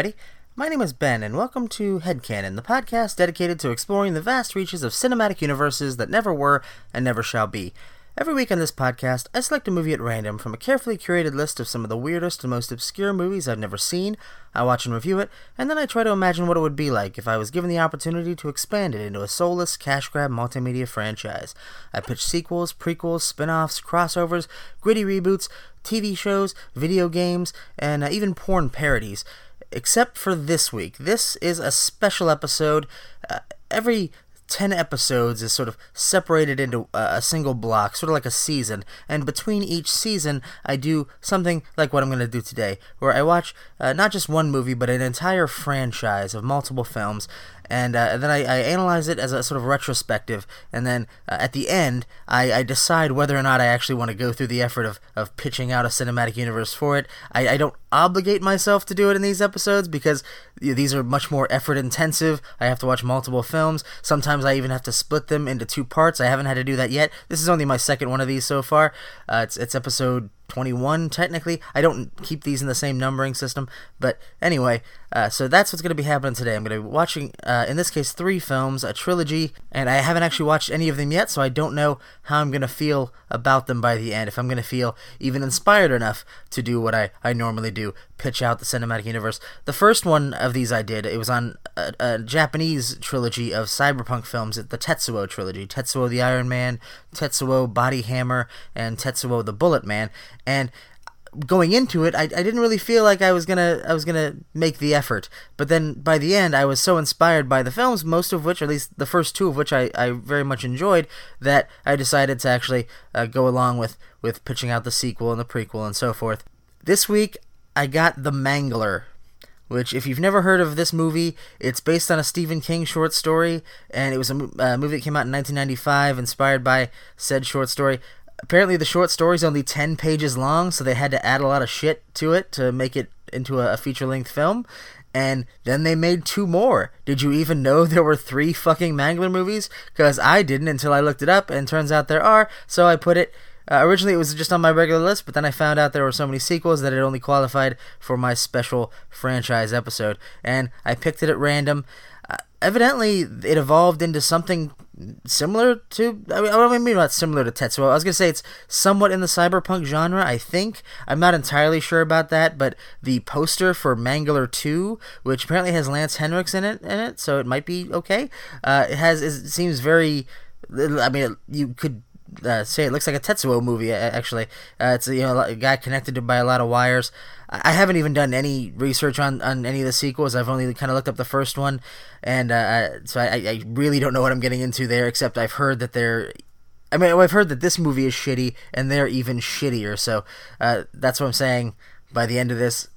Everybody. My name is Ben, and welcome to Head Cannon, the podcast dedicated to exploring the vast reaches of cinematic universes that never were and never shall be. Every week on this podcast, I select a movie at random from a carefully curated list of some of the weirdest and most obscure movies I've never seen. I watch and review it, and then I try to imagine what it would be like if I was given the opportunity to expand it into a soulless, cash grab multimedia franchise. I pitch sequels, prequels, spin offs, crossovers, gritty reboots, TV shows, video games, and uh, even porn parodies except for this week. This is a special episode. Uh, every 10 episodes is sort of separated into a single block, sort of like a season. And between each season, I do something like what I'm going to do today, where I watch uh, not just one movie, but an entire franchise of multiple films and, uh, then I, I, analyze it as a sort of retrospective, and then uh, at the end, I, I, decide whether or not I actually want to go through the effort of, of pitching out a cinematic universe for it. I, I don't obligate myself to do it in these episodes because these are much more effort intensive. I have to watch multiple films. Sometimes I even have to split them into two parts. I haven't had to do that yet. This is only my second one of these so far. Uh, it's, it's episode 21 technically. I don't keep these in the same numbering system, but anyway, uh, so that's what's going to be happening today. I'm going to be watching, uh, in this case, three films, a trilogy, and I haven't actually watched any of them yet, so I don't know how I'm going to feel about them by the end. If I'm going to feel even inspired enough to do what I, I normally do, pitch out the cinematic universe. The first one of these I did, it was on a, a Japanese trilogy of cyberpunk films, the Tetsuo trilogy Tetsuo the Iron Man, Tetsuo Body Hammer, and Tetsuo the Bullet Man. And going into it, I, I didn't really feel like I was gonna I was gonna make the effort. But then by the end, I was so inspired by the films, most of which, or at least the first two of which, I, I very much enjoyed, that I decided to actually uh, go along with with pitching out the sequel and the prequel and so forth. This week, I got The Mangler. Which, if you've never heard of this movie, it's based on a Stephen King short story, and it was a uh, movie that came out in 1995, inspired by said short story apparently the short story is only 10 pages long so they had to add a lot of shit to it to make it into a, a feature-length film and then they made two more. Did you even know there were three fucking Mangler movies? Because I didn't until I looked it up, and turns out there are. So I put it. Uh, originally, it was just on my regular list, but then I found out there were so many sequels that it only qualified for my special franchise episode, and I picked it at random. Uh, evidently, it evolved into something similar to I mean, I mean not similar to Tetsuo. I was gonna say it's somewhat in the cyberpunk genre. I think I'm not entirely sure about that, but the poster for Mangler Two, which apparently has Lance Henriksen in it, in it, so it might be okay. Uh, it has it seems very. I mean, you could uh, say it looks like a Tetsuo movie. Actually, uh, it's you know a guy connected by a lot of wires. I haven't even done any research on, on any of the sequels. I've only kind of looked up the first one, and uh, so I, I really don't know what I'm getting into there. Except I've heard that they're I mean, I've heard that this movie is shitty, and they're even shittier. So uh, that's what I'm saying. By the end of this,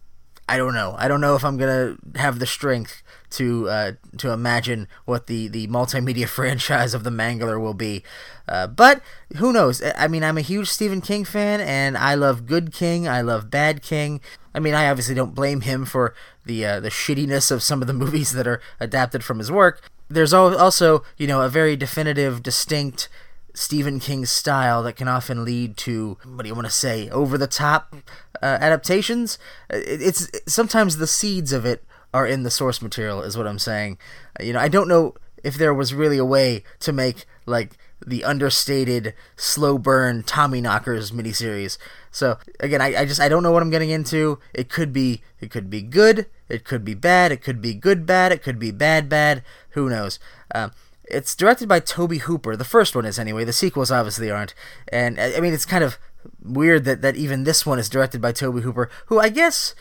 I don't know. I don't know if I'm gonna have the strength to uh, to imagine what the, the multimedia franchise of the Mangler will be. Uh, but who knows? I mean, I'm a huge Stephen King fan, and I love Good King. I love Bad King. I mean, I obviously don't blame him for the uh, the shittiness of some of the movies that are adapted from his work. There's also, you know, a very definitive, distinct Stephen King style that can often lead to what do you want to say over the top uh, adaptations. It's sometimes the seeds of it are in the source material, is what I'm saying. You know, I don't know if there was really a way to make like the understated slow burn Tommyknockers miniseries. So again, I, I just I don't know what I'm getting into. It could be it could be good, it could be bad, it could be good bad, it could be bad bad. Who knows? Um, it's directed by Tobe Hooper. The first one is anyway. The sequels obviously aren't. And I mean, it's kind of weird that that even this one is directed by Tobe Hooper, who I guess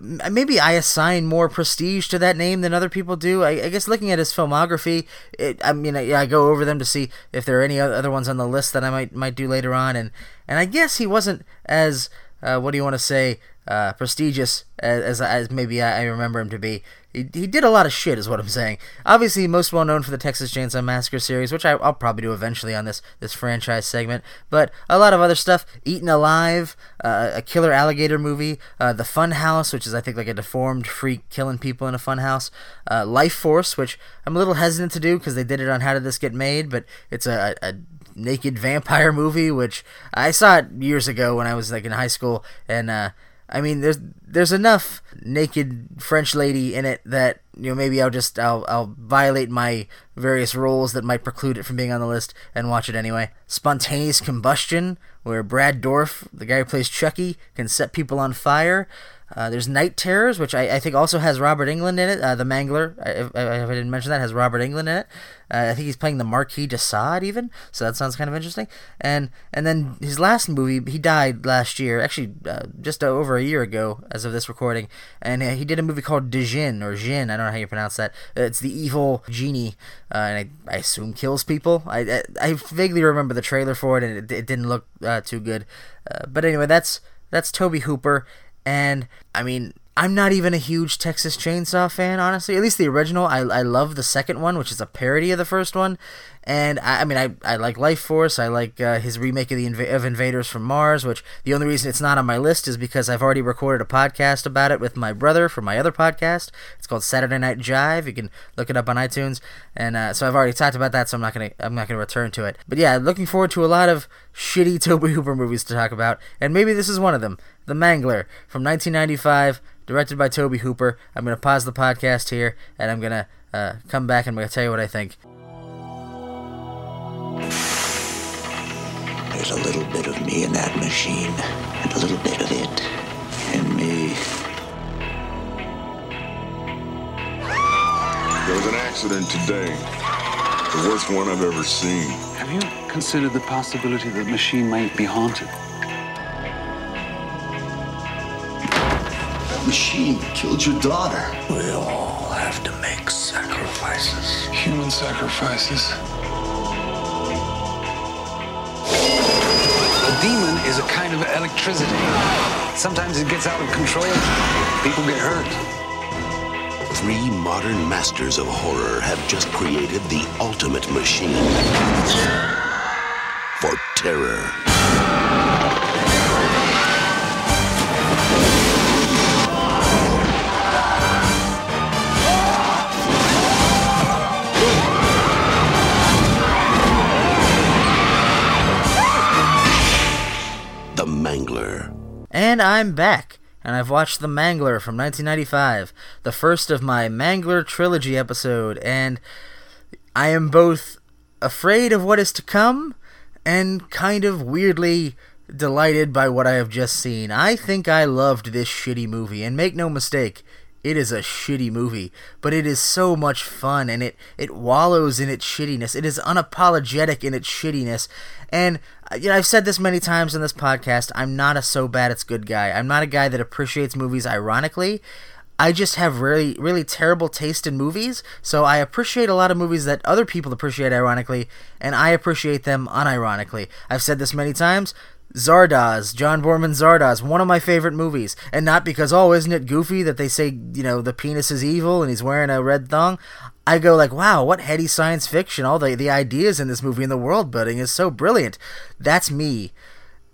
maybe I assign more prestige to that name than other people do. I, I guess looking at his filmography, it, I mean, I, I, go over them to see if there are any other ones on the list that I might might do later on, and and I guess he wasn't as uh, what do you want to say uh, prestigious as, as, as maybe I, remember him to be. He, he did a lot of shit, is what I'm saying. Obviously, most well known for the Texas Chainsaw Massacre series, which I, will probably do eventually on this this franchise segment. But a lot of other stuff: Eaten Alive, uh, a killer alligator movie, uh, The Fun House, which is I think like a deformed freak killing people in a fun house, uh, Life Force, which I'm a little hesitant to do because they did it on How Did This Get Made, but it's a, a naked vampire movie, which I saw it years ago when I was like in high school, and uh, I mean, there's there's enough naked French lady in it that you know maybe I'll just I'll I'll violate my various rules that might preclude it from being on the list and watch it anyway. Spontaneous Combustion, where Brad Dourif, the guy who plays Chucky, can set people on fire. Uh, there's Night Terrors, which I, I, think also has Robert Englund in it. Uh, the Mangler, if, if, I didn't mention that, has Robert Englund in it. Uh, I think he's playing the Marquis de Sade even, so that sounds kind of interesting. And and then his last movie, he died last year, actually uh, just over a year ago as of this recording. And uh, he did a movie called De Jin or Jin, I don't know how you pronounce that. It's the evil genie, and I, I, assume kills people. I, I, I vaguely remember the trailer for it, and it, it didn't look too good. but anyway, that's that's Tobe Hooper and I mean, I'm not even a huge Texas Chainsaw fan, honestly. At least the original. I, I love the second one, which is a parody of the first one. And I, I mean, I, I like Life Force. I like uh, his remake of the of Invaders from Mars, which the only reason it's not on my list is because I've already recorded a podcast about it with my brother for my other podcast. It's called Saturday Night Jive. You can look it up on iTunes. And uh, so I've already talked about that, so I'm not gonna I'm not gonna return to it. But yeah, looking forward to a lot of shitty Tobe Hooper movies to talk about, and maybe this is one of them. The Mangler from 1995 directed by Tobe Hooper. I'm going to pause the podcast here, and I'm going to uh, come back and I'm going to tell you what I think. There's a little bit of me in that machine, and a little bit of it in me. There was an accident today. The worst one I've ever seen. Have you considered the possibility that the machine might be haunted? Machine killed your daughter. We all have to make sacrifices. Human sacrifices. A demon is a kind of electricity. Sometimes it gets out of control. People get hurt. Three modern masters of horror have just created the ultimate machine for terror. And I'm back, and I've watched The Mangler from 1995, the first of my Mangler trilogy episode, and I am both afraid of what is to come and kind of weirdly delighted by what I have just seen. I think I loved this shitty movie, and make no mistake, it is a shitty movie, but it is so much fun and it, it wallows in its shittiness. It is unapologetic in its shittiness. And you know, I've said this many times in this podcast, I'm not a so bad it's good guy. I'm not a guy that appreciates movies ironically. I just have really really terrible taste in movies, so I appreciate a lot of movies that other people appreciate ironically, and I appreciate them unironically. I've said this many times. Zardoz, John Boorman Zardoz, one of my favorite movies. And not because, oh, isn't it goofy that they say, you know, the penis is evil and he's wearing a red thong? I go like, wow, what heady science fiction. All the, the ideas in this movie and the world building is so brilliant. That's me.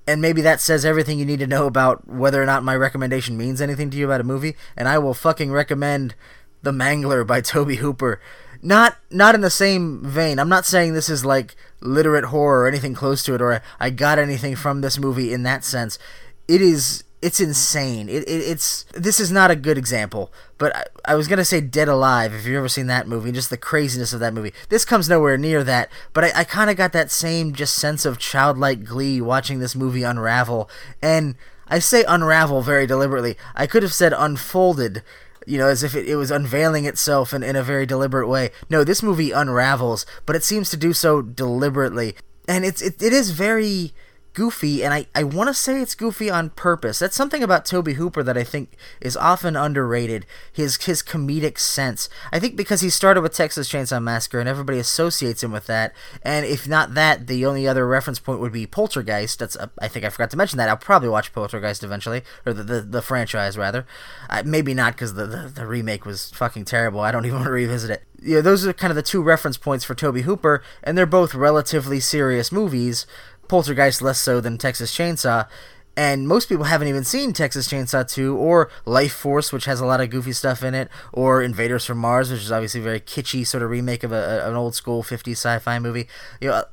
And maybe that says everything you need to know about whether or not my recommendation means anything to you about a movie. And I will fucking recommend The Mangler by Tobe Hooper not not in the same vein. I'm not saying this is like literate horror or anything close to it, or I got anything from this movie in that sense. It is it's insane. It, it it's this is not a good example, but I, I, was gonna say Dead Alive if you've ever seen that movie, just the craziness of that movie. This comes nowhere near that, but I, I kind of got that same just sense of childlike glee watching this movie unravel, and I say unravel very deliberately. I could have said unfolded you know, as if it, it was unveiling itself in, in a very deliberate way. No, this movie unravels, but it seems to do so deliberately. And it's it, it is very goofy, and I, I want to say it's goofy on purpose. That's something about Tobe Hooper that I think is often underrated. His his comedic sense. I think because he started with Texas Chainsaw Massacre, and everybody associates him with that. And if not that, the only other reference point would be Poltergeist. That's a, I think I forgot to mention that. I'll probably watch Poltergeist eventually, or the the, the franchise rather. Uh, maybe not because the, the the remake was fucking terrible. I don't even want to revisit it. Yeah, those are kind of the two reference points for Tobe Hooper, and they're both relatively serious movies. Poltergeist less so than Texas Chainsaw. And most people haven't even seen Texas Chainsaw 2 or Life Force, which has a lot of goofy stuff in it, or Invaders from Mars, which is obviously a very kitschy sort of remake of a, an old school 50s sci fi movie. You know,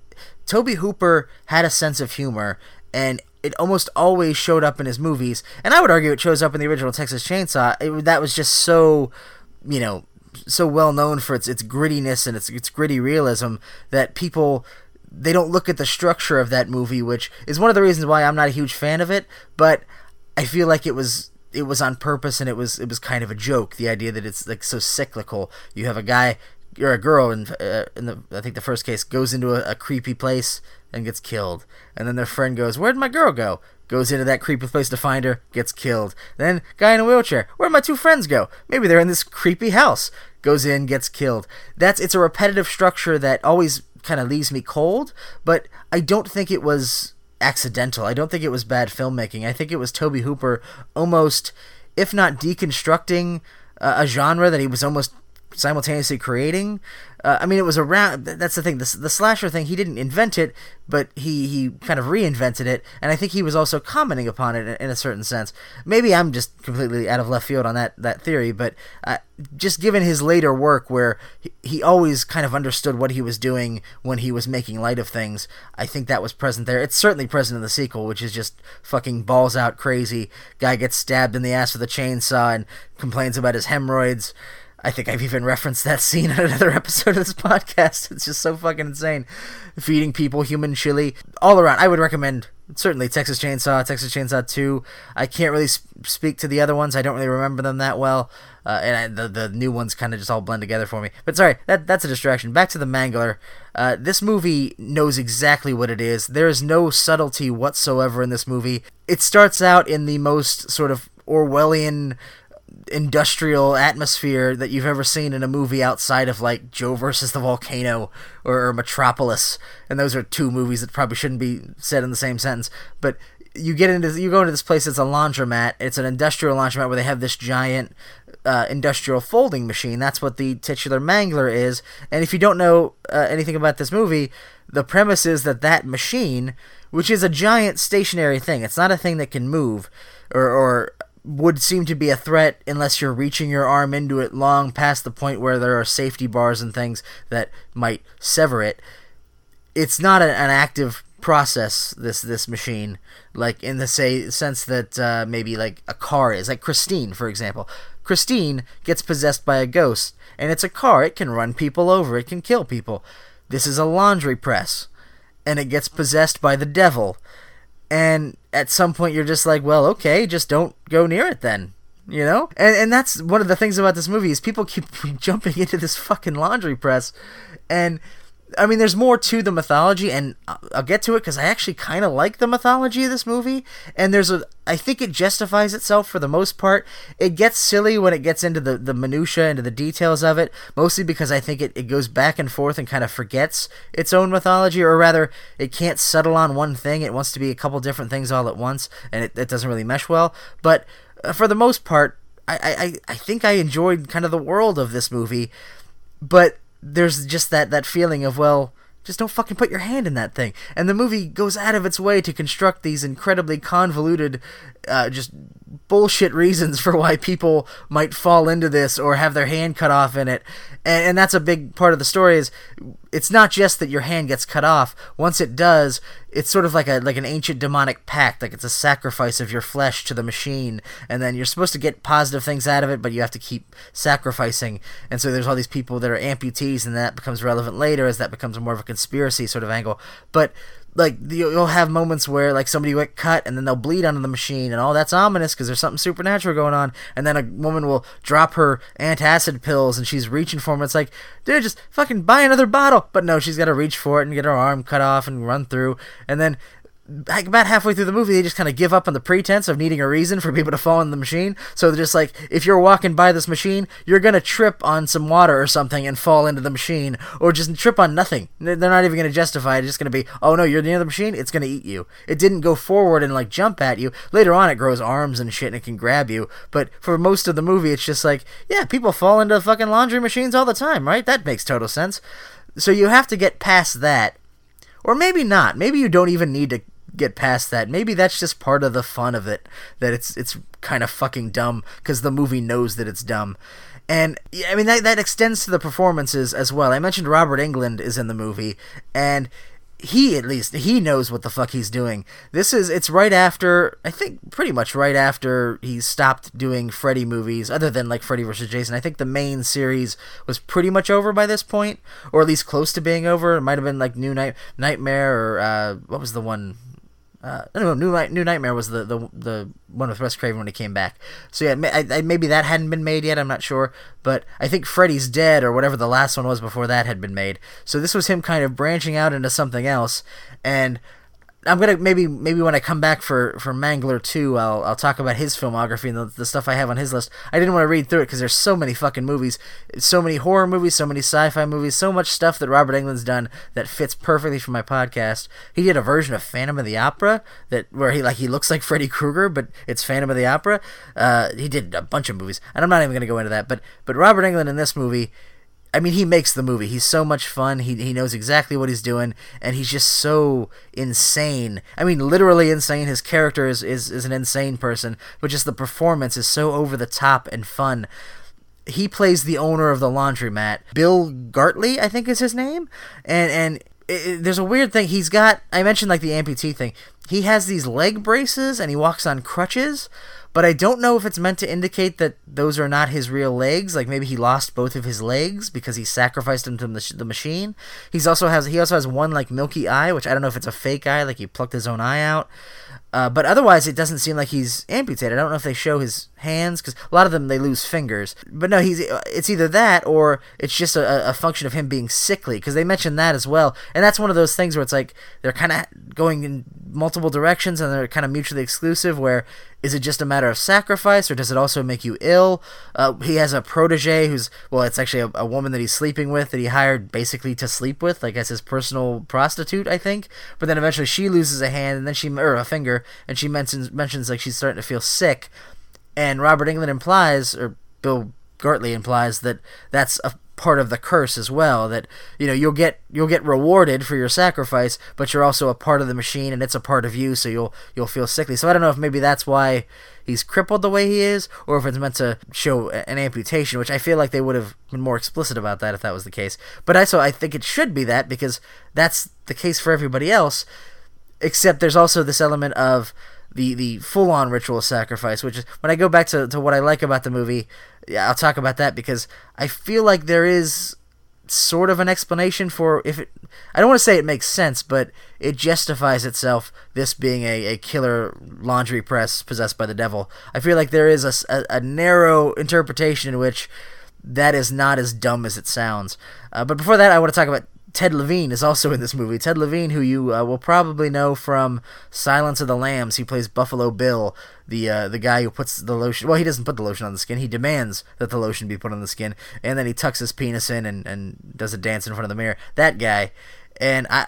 Tobe Hooper had a sense of humor, and it almost always showed up in his movies, and I would argue it shows up in the original Texas Chainsaw. It, that was just so, you know, so well known for its its grittiness and its its gritty realism that people they don't look at the structure of that movie, which is one of the reasons why I'm not a huge fan of it. But I feel like it was it was on purpose and it was it was kind of a joke. The idea that it's like so cyclical. You have a guy or a girl in, uh, in the I think the first case goes into a, a creepy place and gets killed, and then their friend goes, "Where'd my girl go?" Goes into that creepy place to find her, gets killed. Then guy in a wheelchair, where'd my two friends go? Maybe they're in this creepy house. Goes in, gets killed. That's it's a repetitive structure that always kind of leaves me cold, but I don't think it was accidental. I don't think it was bad filmmaking. I think it was Tobe Hooper almost, if not deconstructing uh, a genre that he was almost simultaneously creating. Uh, I mean, it was around. That's the thing. The, the slasher thing. He didn't invent it, but he he kind of reinvented it, and I think he was also commenting upon it in, in a certain sense. Maybe I'm just completely out of left field on that that theory, but uh, just given his later work, where he, he always kind of understood what he was doing when he was making light of things, I think that was present there. It's certainly present in the sequel, which is just fucking balls out crazy. Guy gets stabbed in the ass with a chainsaw and complains about his hemorrhoids. I think I've even referenced that scene in another episode of this podcast. It's just so fucking insane. Feeding people human chili. All around, I would recommend certainly Texas Chainsaw, Texas Chainsaw 2. I can't really sp- speak to the other ones. I don't really remember them that well. Uh, and I, the, the new ones kind of just all blend together for me. But sorry, that, that's a distraction. Back to The Mangler. Uh, this movie knows exactly what it is. There is no subtlety whatsoever in this movie. It starts out in the most sort of Orwellian industrial atmosphere that you've ever seen in a movie outside of like Joe versus the Volcano or, or, Metropolis, and those are two movies that probably shouldn't be said in the same sentence. But you get into you go into this place. It's a laundromat. It's an industrial laundromat where they have this giant uh, industrial folding machine. That's what the titular mangler is. And if you don't know uh, anything about this movie, the premise is that that machine, which is a giant stationary thing, it's not a thing that can move or, or would seem to be a threat unless you're reaching your arm into it long past the point where there are safety bars and things that might sever it. It's not an, active process this this machine like in the say sense that uh, maybe like a car is like Christine for example. Christine gets possessed by a ghost and it's a car. It can run people over. It can kill people. This is a laundry press and it gets possessed by the devil and at some point you're just like, well, okay, just don't go near it then. You know? And and that's one of the things about this movie is people keep jumping into this fucking laundry press and I mean, there's more to the mythology, and I'll get to it because I actually kind of like the mythology of this movie. And there's a, I think it justifies itself for the most part. It gets silly when it gets into the the minutia, into the details of it, mostly because I think it, it goes back and forth and kind of forgets its own mythology, or rather, it can't settle on one thing. It wants to be a couple different things all at once, and it, it doesn't really mesh well. But uh, for the most part, I, I I think I enjoyed kind of the world of this movie, but there's just that that feeling of well just don't fucking put your hand in that thing. And the movie goes out of its way to construct these incredibly convoluted, uh, just bullshit reasons for why people might fall into this or have their hand cut off in it. And, and that's a big part of the story is it's not just that your hand gets cut off. Once it does, it's sort of like a like an ancient demonic pact, like it's a sacrifice of your flesh to the machine, and then you're supposed to get positive things out of it, but you have to keep sacrificing. And so there's all these people that are amputees, and that becomes relevant later as that becomes more of a conspiracy sort of angle. But like you'll have moments where like somebody get cut and then they'll bleed onto the machine and all oh, that's ominous because there's something supernatural going on. And then a woman will drop her antacid pills and she's reaching for them it's like dude just fucking buy another bottle. But no she's got to reach for it and get her arm cut off and run through. And then about halfway through the movie, they just kind of give up on the pretense of needing a reason for people to fall in the machine. So they're just like, if you're walking by this machine, you're gonna trip on some water or something and fall into the machine, or just trip on nothing. They're not even gonna justify it. It's just gonna be, oh no, you're near the machine. It's gonna eat you. It didn't go forward and like jump at you. Later on, it grows arms and shit and it can grab you. But for most of the movie, it's just like, yeah, people fall into fucking laundry machines all the time, right? That makes total sense. So you have to get past that. Or maybe not. Maybe you don't even need to get past that. Maybe that's just part of the fun of it that it's it's kind of fucking dumb because the movie knows that it's dumb. And I mean that that extends to the performances as well. I mentioned Robert Englund is in the movie and he at least he knows what the fuck he's doing. This is it's right after I think pretty much right after he stopped doing Freddy movies, other than like Freddy vs. Jason. I think the main series was pretty much over by this point, or at least close to being over. It might have been like New Night Nightmare or uh, what was the one uh, no, New New Nightmare was the, the the one with Wes Craven when he came back. So yeah, I, I, maybe that hadn't been made yet. I'm not sure, but I think Freddy's Dead or whatever the last one was before that had been made. So this was him kind of branching out into something else, and I'm gonna maybe maybe when I come back for for Mangler two, I'll I'll talk about his filmography and the, the stuff I have on his list. I didn't want to read through it because there's so many fucking movies, so many horror movies, so many sci-fi movies, so much stuff that Robert Englund's done that fits perfectly for my podcast. He did a version of Phantom of the Opera that where he like he looks like Freddy Krueger, but it's Phantom of the Opera. Uh, he did a bunch of movies, and I'm not even gonna go into that. But but Robert Englund in this movie I mean, he makes the movie. He's so much fun. He he knows exactly what he's doing, and he's just so insane. I mean, literally insane. His character is is, is an insane person, but just the performance is so over the top and fun. He plays the owner of the laundromat, Bill Gartley, I think is his name, and and it, it, there's a weird thing. He's got. I mentioned like the amputee thing. He has these leg braces, and he walks on crutches but I don't know if it's meant to indicate that those are not his real legs. Like maybe he lost both of his legs because he sacrificed them to the machine. He's also has he also has one like milky eye, which I don't know if it's a fake eye, like he plucked his own eye out. Uh, but otherwise, it doesn't seem like he's amputated. I don't know if they show his hands because a lot of them they lose fingers. But no, he's it's either that or it's just a, a function of him being sickly because they mention that as well. And that's one of those things where it's like they're kind of going in multiple directions and they're kind of mutually exclusive. Where is it just a matter of sacrifice or does it also make you ill? Uh, he has a protege who's well, it's actually a, a woman that he's sleeping with that he hired basically to sleep with, like as his personal prostitute, I think. But then eventually she loses a hand and then she or a finger and she mentions mentions like she's starting to feel sick, and Robert Englund implies or Bill Gartley implies that that's a part of the curse as well that you know you'll get you'll get rewarded for your sacrifice but you're also a part of the machine and it's a part of you so you'll you'll feel sickly. So i don't know if maybe that's why he's crippled the way he is or if it's meant to show an amputation which i feel like they would have been more explicit about that if that was the case. But i so i think it should be that because that's the case for everybody else except there's also this element of the the full on ritual sacrifice, which is when I go back to, to what I like about the movie, yeah, I'll talk about that because I feel like there is sort of an explanation for if it I don't want to say it makes sense, but it justifies itself this being a, a killer laundry press possessed by the devil. I feel like there is a, a, a narrow interpretation in which that is not as dumb as it sounds. Uh, but before that, I want to talk about Ted Levine is also in this movie. Ted Levine, who you uh, will probably know from Silence of the Lambs, he plays Buffalo Bill, the uh, the guy who puts the lotion. Well, he doesn't put the lotion on the skin. He demands that the lotion be put on the skin, and then he tucks his penis in and, and does a dance in front of the mirror. That guy, and I,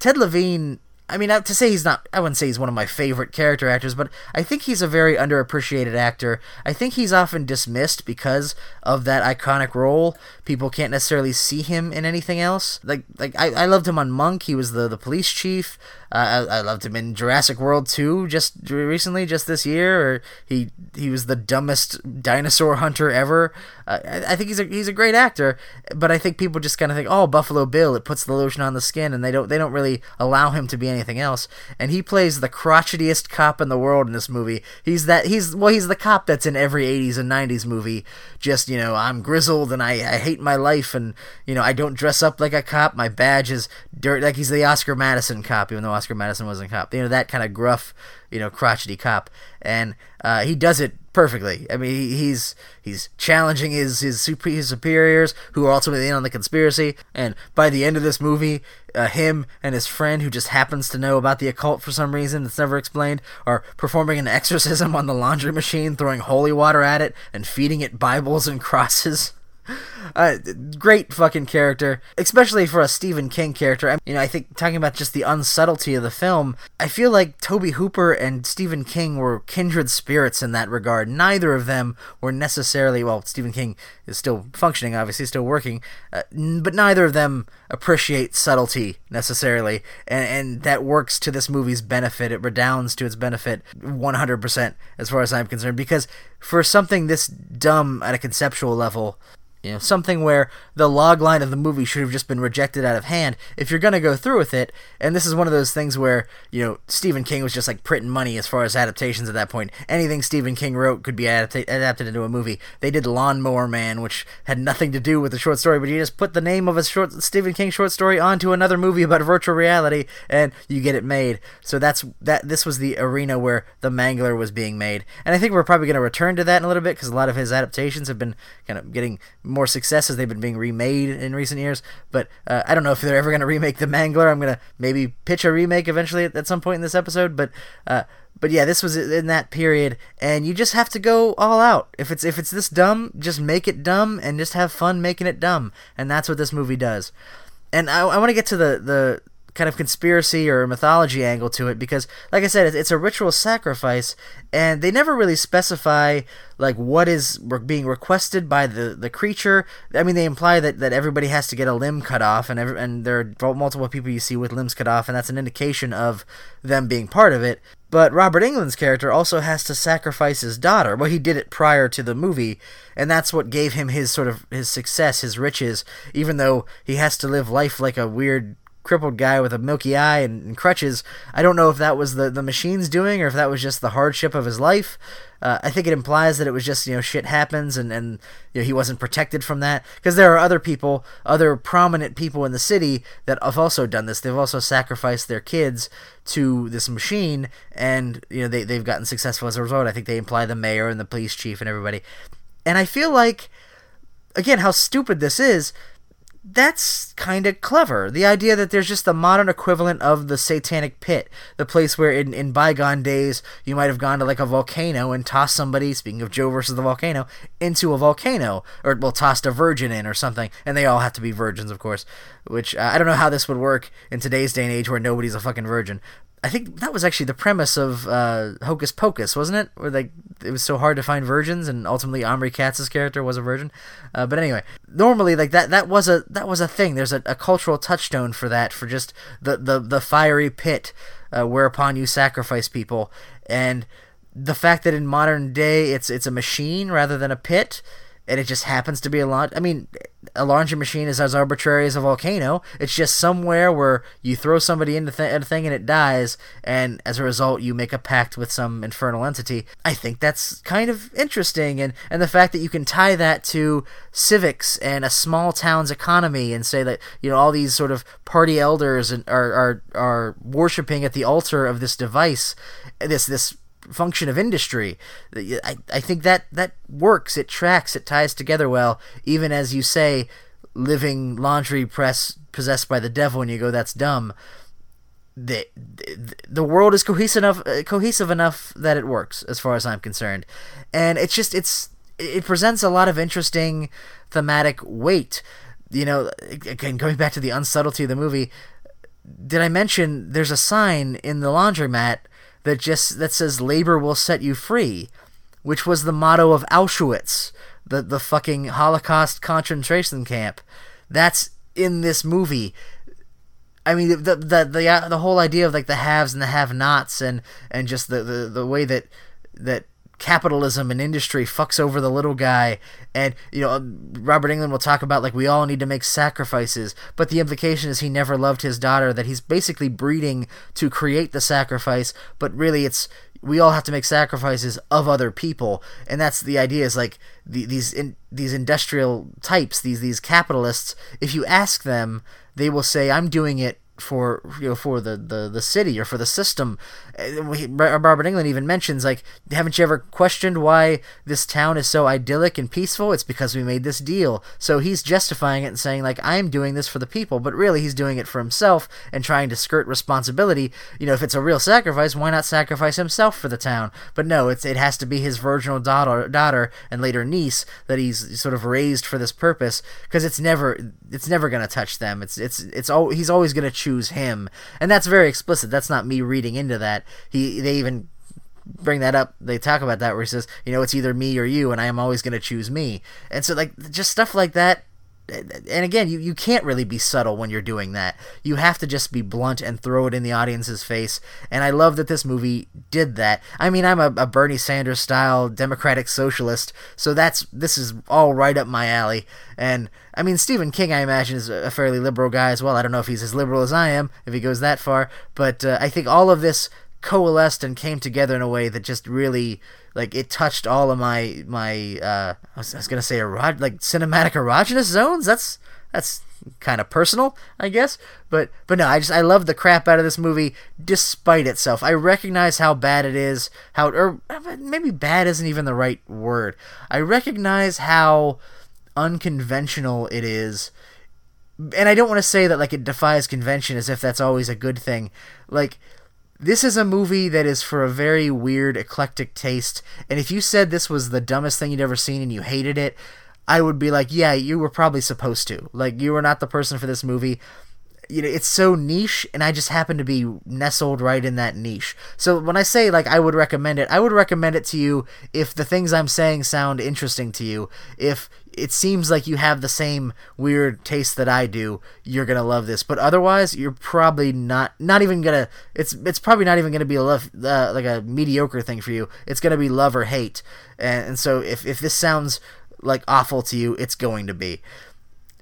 Ted Levine I mean, to say he's not, I wouldn't say he's one of my favorite character actors, but I think he's a very underappreciated actor. I think he's often dismissed because of that iconic role. People can't necessarily see him in anything else. Like, like I, I loved him on Monk. He was the, the police chief. Uh, I, I loved him in Jurassic World 2 just recently, just this year. He he was the dumbest dinosaur hunter ever. Uh, I, I think he's a he's a great actor, but I think people just kind of think, oh, Buffalo Bill, it puts the lotion on the skin, and they don't they don't really allow him to be anything else. And he plays the crotchetiest cop in the world in this movie. He's that he's well, he's the cop that's in every 80s and 90s movie. Just you know, I'm grizzled and I, I hate my life, and you know, I don't dress up like a cop. My badge is dirt. Like he's the Oscar Madison cop, even though Oscar Madison wasn't cop. You know that kind of gruff, you know, crotchety cop, and uh, he does it perfectly. I mean, he's he's challenging his his, super, his superiors who are ultimately in on the conspiracy. And by the end of this movie, uh, him and his friend, who just happens to know about the occult for some reason that's never explained, are performing an exorcism on the laundry machine, throwing holy water at it and feeding it Bibles and crosses. Uh, great fucking character, especially for a Stephen King character. I, you know, I think talking about just the unsubtlety of the film, I feel like Tobe Hooper and Stephen King were kindred spirits in that regard. Neither of them were necessarily well. Stephen King is still functioning, obviously, still working, uh, but neither of them appreciate subtlety necessarily, and, and that works to this movie's benefit. It redounds to its benefit 100% as far as I'm concerned, because for something this dumb at a conceptual level You know, something where the log line of the movie should have just been rejected out of hand if you're going to go through with it. And this is one of those things where, you know, Stephen King was just like printing money as far as adaptations at that point. Anything Stephen King wrote could be adapted into a movie. They did Lawnmower Man, which had nothing to do with the short story, but you just put the name of a short Stephen King short story onto another movie about virtual reality and you get it made. So that's that this was the arena where The Mangler was being made. And I think we're probably going to return to that in a little bit because a lot of his adaptations have been kind of getting more success as they've been being remade in recent years. But uh, I don't know if they're ever going to remake The Mangler. I'm going to maybe pitch a remake eventually at, at, some point in this episode. But uh, but yeah, this was in that period, and you just have to go all out. If it's if it's this dumb, just make it dumb and just have fun making it dumb, and that's what this movie does. And I, I want to get to the the kind of conspiracy or mythology angle to it because like i said it's a ritual sacrifice and they never really specify like what is being requested by the, the creature i mean they imply that, that everybody has to get a limb cut off and every, and there are multiple people you see with limbs cut off and that's an indication of them being part of it but Robert Englund's character also has to sacrifice his daughter. Well, he did it prior to the movie, and that's what gave him his sort of his success, his riches, even though he has to live life like a weird crippled guy with a milky eye and, and, crutches. I don't know if that was the, the machines doing or if that was just the hardship of his life. Uh, I think it implies that it was just, you know, shit happens and, and you know, he wasn't protected from that. Because there are other people, other prominent people in the city that have also done this. They've also sacrificed their kids to this machine and, you know, they, they've gotten successful as a result. I think they imply the mayor and the police chief and everybody. And I feel like, again, how stupid this is that's kind of clever. The idea that there's just the modern equivalent of the satanic pit, the place where in, in bygone days you might have gone to like a volcano and tossed somebody, speaking of Joe versus the volcano, into a volcano, or well, tossed a virgin in or something, and they all have to be virgins, of course. Which uh, I don't know how this would work in today's day and age where nobody's a fucking virgin. I think that was actually the premise of uh, Hocus Pocus, wasn't it? Where like it was so hard to find virgins, and ultimately Omri Katz's character was a virgin. Uh, but anyway, normally like that that was a that was a thing. There's a, a cultural touchstone for that, for just the the the fiery pit uh, whereupon you sacrifice people, and the fact that in modern day it's it's a machine rather than a pit and it just happens to be a launch. I mean, a launching machine is as arbitrary as a volcano. It's just somewhere where you throw somebody into th- a thing and it dies, and as a result, you make a pact with some infernal entity. I think that's kind of interesting, and and the fact that you can tie that to civics and a small town's economy, and say that you know all these sort of party elders and are are are worshiping at the altar of this device, this this function of industry. I, I think that that works. It tracks. It ties together well. Even as you say, living laundry press possessed by the devil, and you go, "That's dumb." The, the, world is cohesive enough, uh, cohesive enough that it works, as far as I'm concerned, and it's just it's it presents a lot of interesting thematic weight. You know, again, going back to the unsubtlety of the movie, did I mention there's a sign in the laundromat that just that says labor will set you free, which was the motto of Auschwitz, the the fucking Holocaust concentration camp. That's in this movie. I mean the the the the, whole idea of like the haves and the have-nots and and just the, the the way that that capitalism and industry fucks over the little guy. And you know um, Robert Englund will talk about like we all need to make sacrifices. But the implication is he never loved his daughter that he's basically breeding to create the sacrifice. But really it's we all have to make sacrifices of other people. And that's the idea is like the, these in, these industrial types these these capitalists if you ask them they will say I'm doing it for you know for the, the, the city or for the system. Robert Englund even mentions like, haven't you ever questioned why this town is so idyllic and peaceful? It's because we made this deal. So he's justifying it and saying like, I'm doing this for the people, but really he's doing it for himself and trying to skirt responsibility. You know, if it's a real sacrifice, why not sacrifice himself for the town? But no, it's it has to be his virginal daughter, daughter and later niece that he's sort of raised for this purpose because it's never it's never gonna touch them. It's it's it's all he's always gonna choose choose him, and that's very explicit. That's not me reading into that. He they even bring that up. They talk about that where he says, you know, it's either me or you, and I am always going to choose me. And so like just stuff like that and again, you, you can't really be subtle when you're doing that. You have to just be blunt and throw it in the audience's face. And I love that this movie did that. I mean, I'm a, a Bernie Sanders style democratic socialist, so that's this is all right up my alley. And I mean, Stephen King, I imagine, is a fairly liberal guy as well. I don't know if he's as liberal as I am, if he goes that far, but uh, I think all of this coalesced and came together in a way that just really like it touched all of my my uh I was, I was gonna say erot like cinematic erogenous zones? That's that's kind of personal I guess. But but no I just I love the crap out of this movie despite itself. I recognize how bad it is how or maybe bad isn't even the right word. I recognize how unconventional it is and I don't want to say that like it defies convention as if that's always a good thing. Like this is a movie that is for a very weird, eclectic taste. And if you said this was the dumbest thing you'd ever seen and you hated it, I would be like, yeah, you were probably supposed to. Like, you were not the person for this movie. You know, it's so niche, and I just happen to be nestled right in that niche. So when I say, like, I would recommend it, I would recommend it to you if the things I'm saying sound interesting to you. If it seems like you have the same weird taste that I do, you're gonna love this. But otherwise, you're probably not not even gonna. It's it's probably not even gonna be a love uh, like a mediocre thing for you. It's gonna be love or hate. And, and so if if this sounds like awful to you, it's going to be.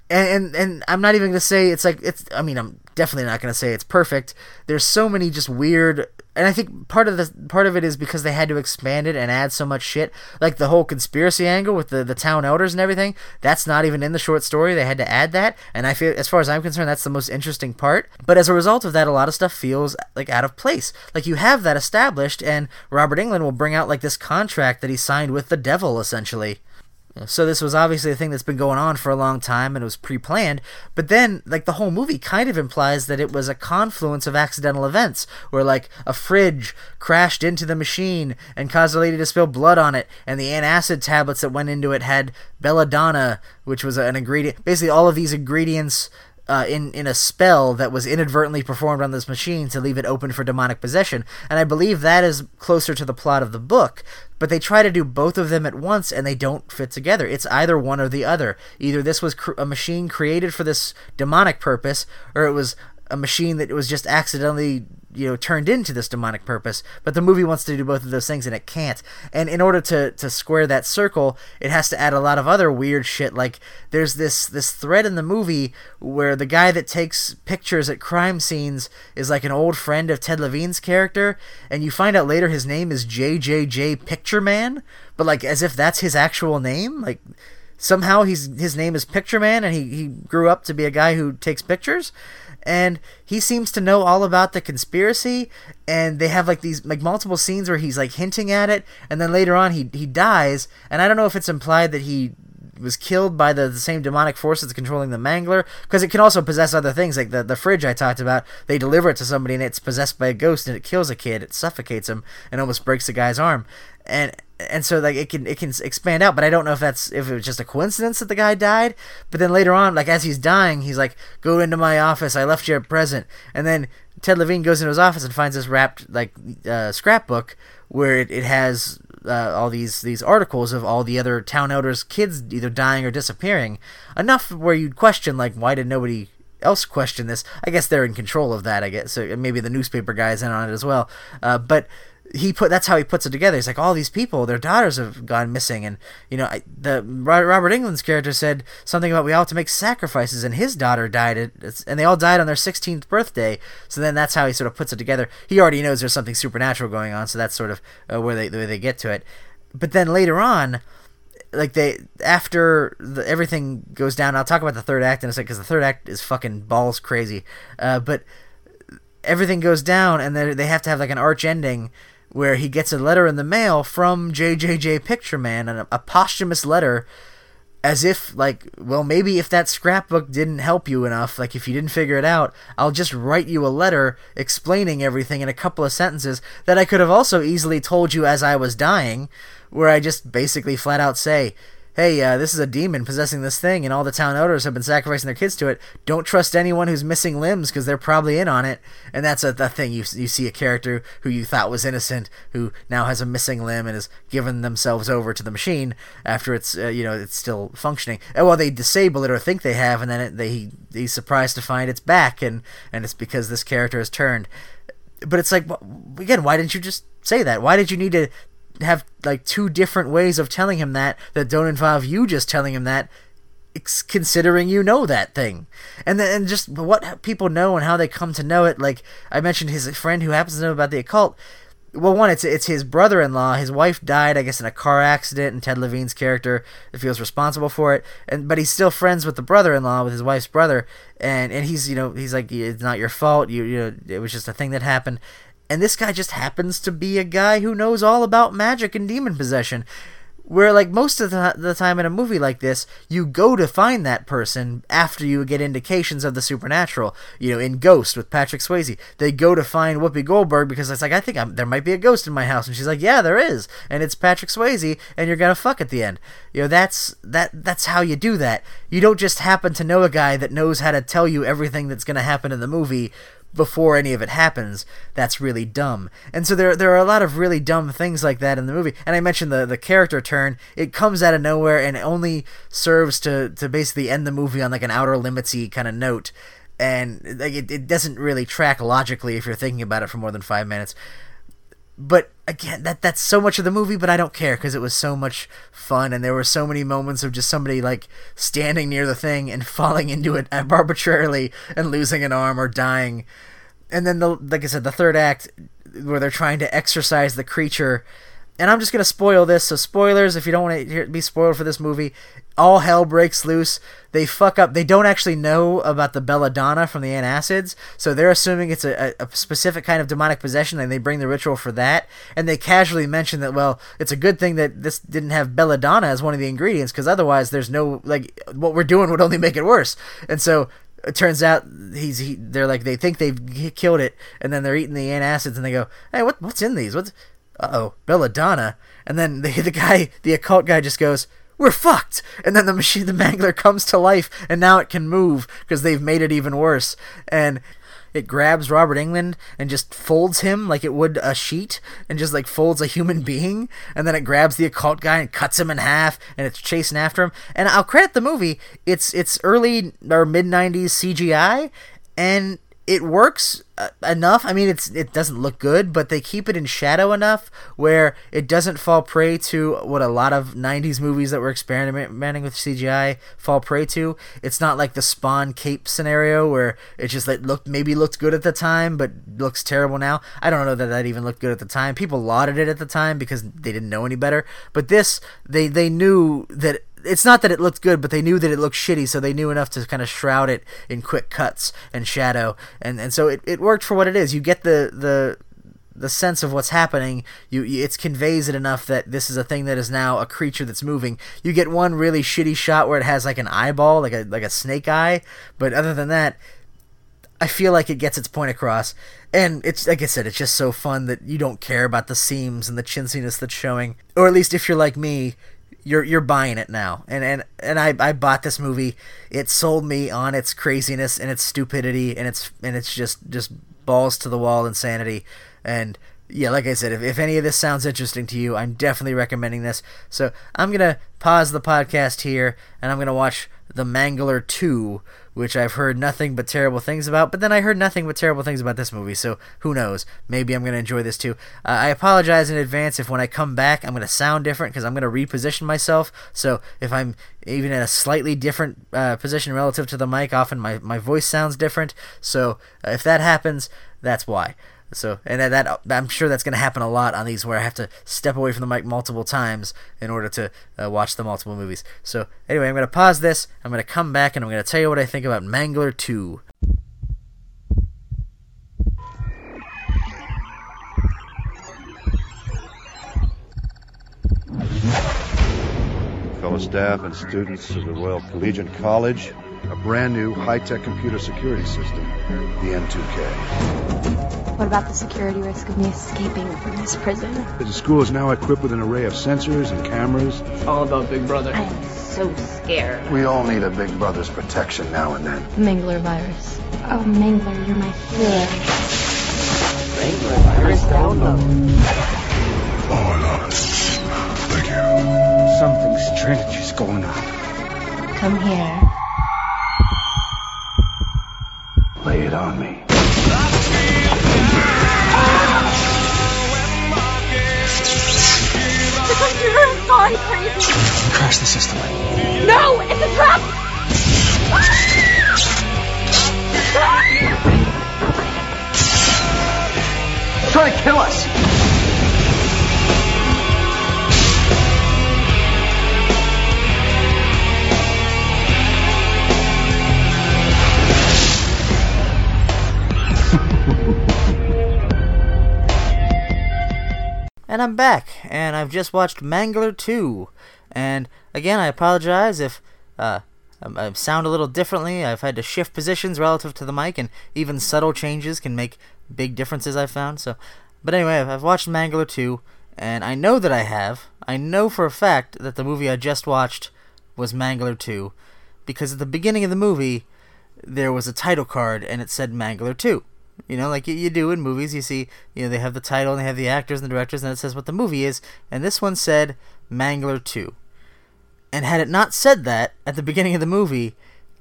And, and and I'm not even gonna say it's like it's. I mean, I'm definitely not gonna say it's perfect. There's so many just weird and I think part of the part of it is because they had to expand it and add so much shit, like the whole conspiracy angle with the the town elders and everything. That's not even in the short story. They had to add that, and I feel, as far as I'm concerned, that's the most interesting part. But as a result of that, a lot of stuff feels like out of place. Like you have that established, and Robert Englund will bring out like this contract that he signed with the devil, essentially. So this was obviously a thing that's been going on for a long time and it was pre-planned, but then like the whole movie kind of implies that it was a confluence of accidental events where like a fridge crashed into the machine and caused a lady to spill blood on it and the antacid tablets that went into it had belladonna, which was an ingredient. Basically all of these ingredients uh, in in a spell that was inadvertently performed on this machine to leave it open for demonic possession, and I believe that is closer to the plot of the book. But they try to do both of them at once, and they don't fit together. It's either one or the other. Either this was cr- a machine created for this demonic purpose, or it was a machine that was just accidentally you know turned into this demonic purpose but the movie wants to do both of those things and it can't. And in order to to square that circle it has to add a lot of other weird shit. Like there's this this thread in the movie where the guy that takes pictures at crime scenes is like an old friend of Ted Levine's character and you find out later his name is JJJ Picture Man but like as if that's his actual name? Like somehow he's his name is Picture Man and he, he grew up to be a guy who takes pictures and he seems to know all about the conspiracy and they have like these like multiple scenes where he's like hinting at it and then later on he he dies and I don't know if it's implied that he was killed by the, the same demonic force that's controlling the mangler because it can also possess other things like the, the fridge i talked about. They deliver it to somebody and it's possessed by a ghost and it kills a kid it suffocates him and almost breaks the guy's arm and and so like it can it can expand out but i don't know if that's if it was just a coincidence that the guy died. But then later on like as he's dying he's like go into my office. I left you a present. And then ted levine goes into his office and finds this wrapped like uh, scrapbook where it, it has uh, all these these articles of all the other town elders kids either dying or disappearing. Enough where you'd question like why did nobody else question this? I guess they're in control of that i guess. So maybe the newspaper guys in on it as well. Uh, but he put that's how he puts it together. He's like, all these people, their daughters have gone missing, and you know, I, the Robert Englund's character said something about we all have to make sacrifices, and his daughter died, at, and they all died on their 16th birthday. So then that's how he sort of puts it together. He already knows there's something supernatural going on, so that's sort of uh, where they the way they get to it. But then later on, like they after the, everything goes down, I'll talk about the third act in a second because the third act is fucking balls crazy. Uh, but everything goes down, and they have to have like an arch ending where he gets a letter in the mail from JJJ Picture Man, a, a posthumous letter, as if, like, well, maybe if that scrapbook didn't help you enough, like, if you didn't figure it out, I'll just write you a letter explaining everything in a couple of sentences that I could have also easily told you as I was dying, where I just basically flat out say, hey, uh, this is a demon possessing this thing, and all the town elders have been sacrificing their kids to it. Don't trust anyone who's missing limbs because they're probably in on it. And that's a, the thing. You, you see a character who you thought was innocent who now has a missing limb and has given themselves over to the machine after it's, uh, you know, it's still functioning. And well, they disable it or think they have, and then it, they he's surprised to find it's back, and, and it's because this character has turned. But it's like, again, why didn't you just say that? Why did you need to have like two different ways of telling him that that don't involve you just telling him that considering you know that thing. And then and just what people know and how they come to know it like i mentioned his friend who happens to know about the occult. Well one it's it's his brother-in-law. His wife died i guess in a car accident and ted levine's character feels responsible for it. And but he's still friends with the brother-in-law with his wife's brother. And and he's you know he's like it's not your fault. You you know it was just a thing that happened and this guy just happens to be a guy who knows all about magic and demon possession. Where, like, most of the, the time in a movie like this, you go to find that person after you get indications of the supernatural. You know, in Ghost with Patrick Swayze, they go to find Whoopi Goldberg because it's like, I think I'm, there might be a ghost in my house. And she's like, Yeah, there is. And it's Patrick Swayze, and you're to fuck at the end. You know, that's, that, that's how you do that. You don't just happen to know a guy that knows how to tell you everything that's to happen in the movie before any of it happens, that's really dumb. And so there there are a lot of really dumb things like that in the movie. And I mentioned the the character turn. It comes out of nowhere and only serves to to basically end the movie on like an outer limitsy kind of note. And like it, it doesn't really track logically if you're thinking about it for more than five minutes. But again, that that's so much of the movie, but I don't care because it was so much fun, and there were so many moments of just somebody like standing near the thing and falling into it arbitrarily and losing an arm or dying. And then the like I said, the third act where they're trying to exorcise the creature and I'm just gonna spoil this. So spoilers, if you don't want to be spoiled for this movie, all hell breaks loose. They fuck up. They don't actually know about the belladonna from the antacids, so they're assuming it's a, a, specific kind of demonic possession, and they bring the ritual for that. And they casually mention that well, it's a good thing that this didn't have belladonna as one of the ingredients, because otherwise, there's no like what we're doing would only make it worse. And so it turns out he's he, they're like they think they've killed it, and then they're eating the antacids, and they go, hey, what what's in these? What's oh, belladonna. And then the, the guy, the occult guy, just goes, we're fucked. And then the machine, the mangler comes to life, and now it can move because they've made it even worse. And it grabs Robert Englund and just folds him like it would a sheet and just like folds a human being. And then it grabs the occult guy and cuts him in half and it's chasing after him. And I'll credit the movie. It's it's early or mid 90s CGI and it works uh, enough. I mean, it's it doesn't look good, but they keep it in shadow enough where it doesn't fall prey to what a lot of '90s movies that were experimenting with CGI fall prey to. It's not like the Spawn cape scenario where it just like looked maybe looked good at the time, but looks terrible now. I don't know that that even looked good at the time. People lauded it at the time because they didn't know any better. But this, they they knew that it's not that it looked good, but they knew that it looked shitty, so they knew enough to kind of shroud it in quick cuts and shadow, and and so it, it worked for what it is. You get the the the sense of what's happening. You it conveys it enough that this is a thing that is now a creature that's moving. You get one really shitty shot where it has like an eyeball, like a like a snake eye, but other than that. I feel like it gets its point across, and it's like I said, it's just so fun that you don't care about the seams and the chintziness that's showing, or at least if you're like me, you're you're buying it now. And and and I, I bought this movie. It sold me on its craziness and its stupidity and its and it's just just balls to the wall insanity. And yeah, like I said, if, if any of this sounds interesting to you, I'm definitely recommending this. So I'm gonna pause the podcast here and I'm gonna watch The Mangler 2, which I've heard nothing but terrible things about. But then I heard nothing but terrible things about this movie, so who knows? Maybe I'm going to enjoy this too. Uh, I apologize in advance if when I come back I'm going to sound different because I'm going to reposition myself. So if I'm even in a slightly different uh, position relative to the mic, often my, my voice sounds different. So if that happens, that's why. So, and that I'm sure that's going to happen a lot on these where I have to step away from the mic multiple times in order to uh, watch the multiple movies. So, anyway, I'm going to pause this. I'm going to come back and I'm going to tell you what I think about Mangler 2. Fellow staff and students of the Royal Collegiate College, a brand new high tech computer security system, the N2K. What about the security risk of me escaping from this prison? The school is now equipped with an array of sensors and cameras. It's all about Big Brother. I am so scared. We all need a big brother's protection now and then. Mangler virus. Oh, Mangler, you're my hero. Mangler virus down low. Oh, Lawrence. Thank you. Something strange is going on. Come here. Lay it on me. Gone crazy. Crash the system. No, it's a trap. Trying to kill us. And I'm back, and I've just watched Mangler 2. And again, I apologize if uh, I, sound a little differently. I've had to shift positions relative to the mic, and even subtle changes can make big differences, I've found. So, But anyway, I've watched Mangler 2, and I know that I have. I know for a fact that the movie I just watched was Mangler 2, because at the beginning of the movie, there was a title card, and it said Mangler 2. You know, like you, you do in movies, you see, you know, they have the title and they have the actors and the directors, and it says what the movie is. And this one said Mangler 2. And had it not said that at the beginning of the movie,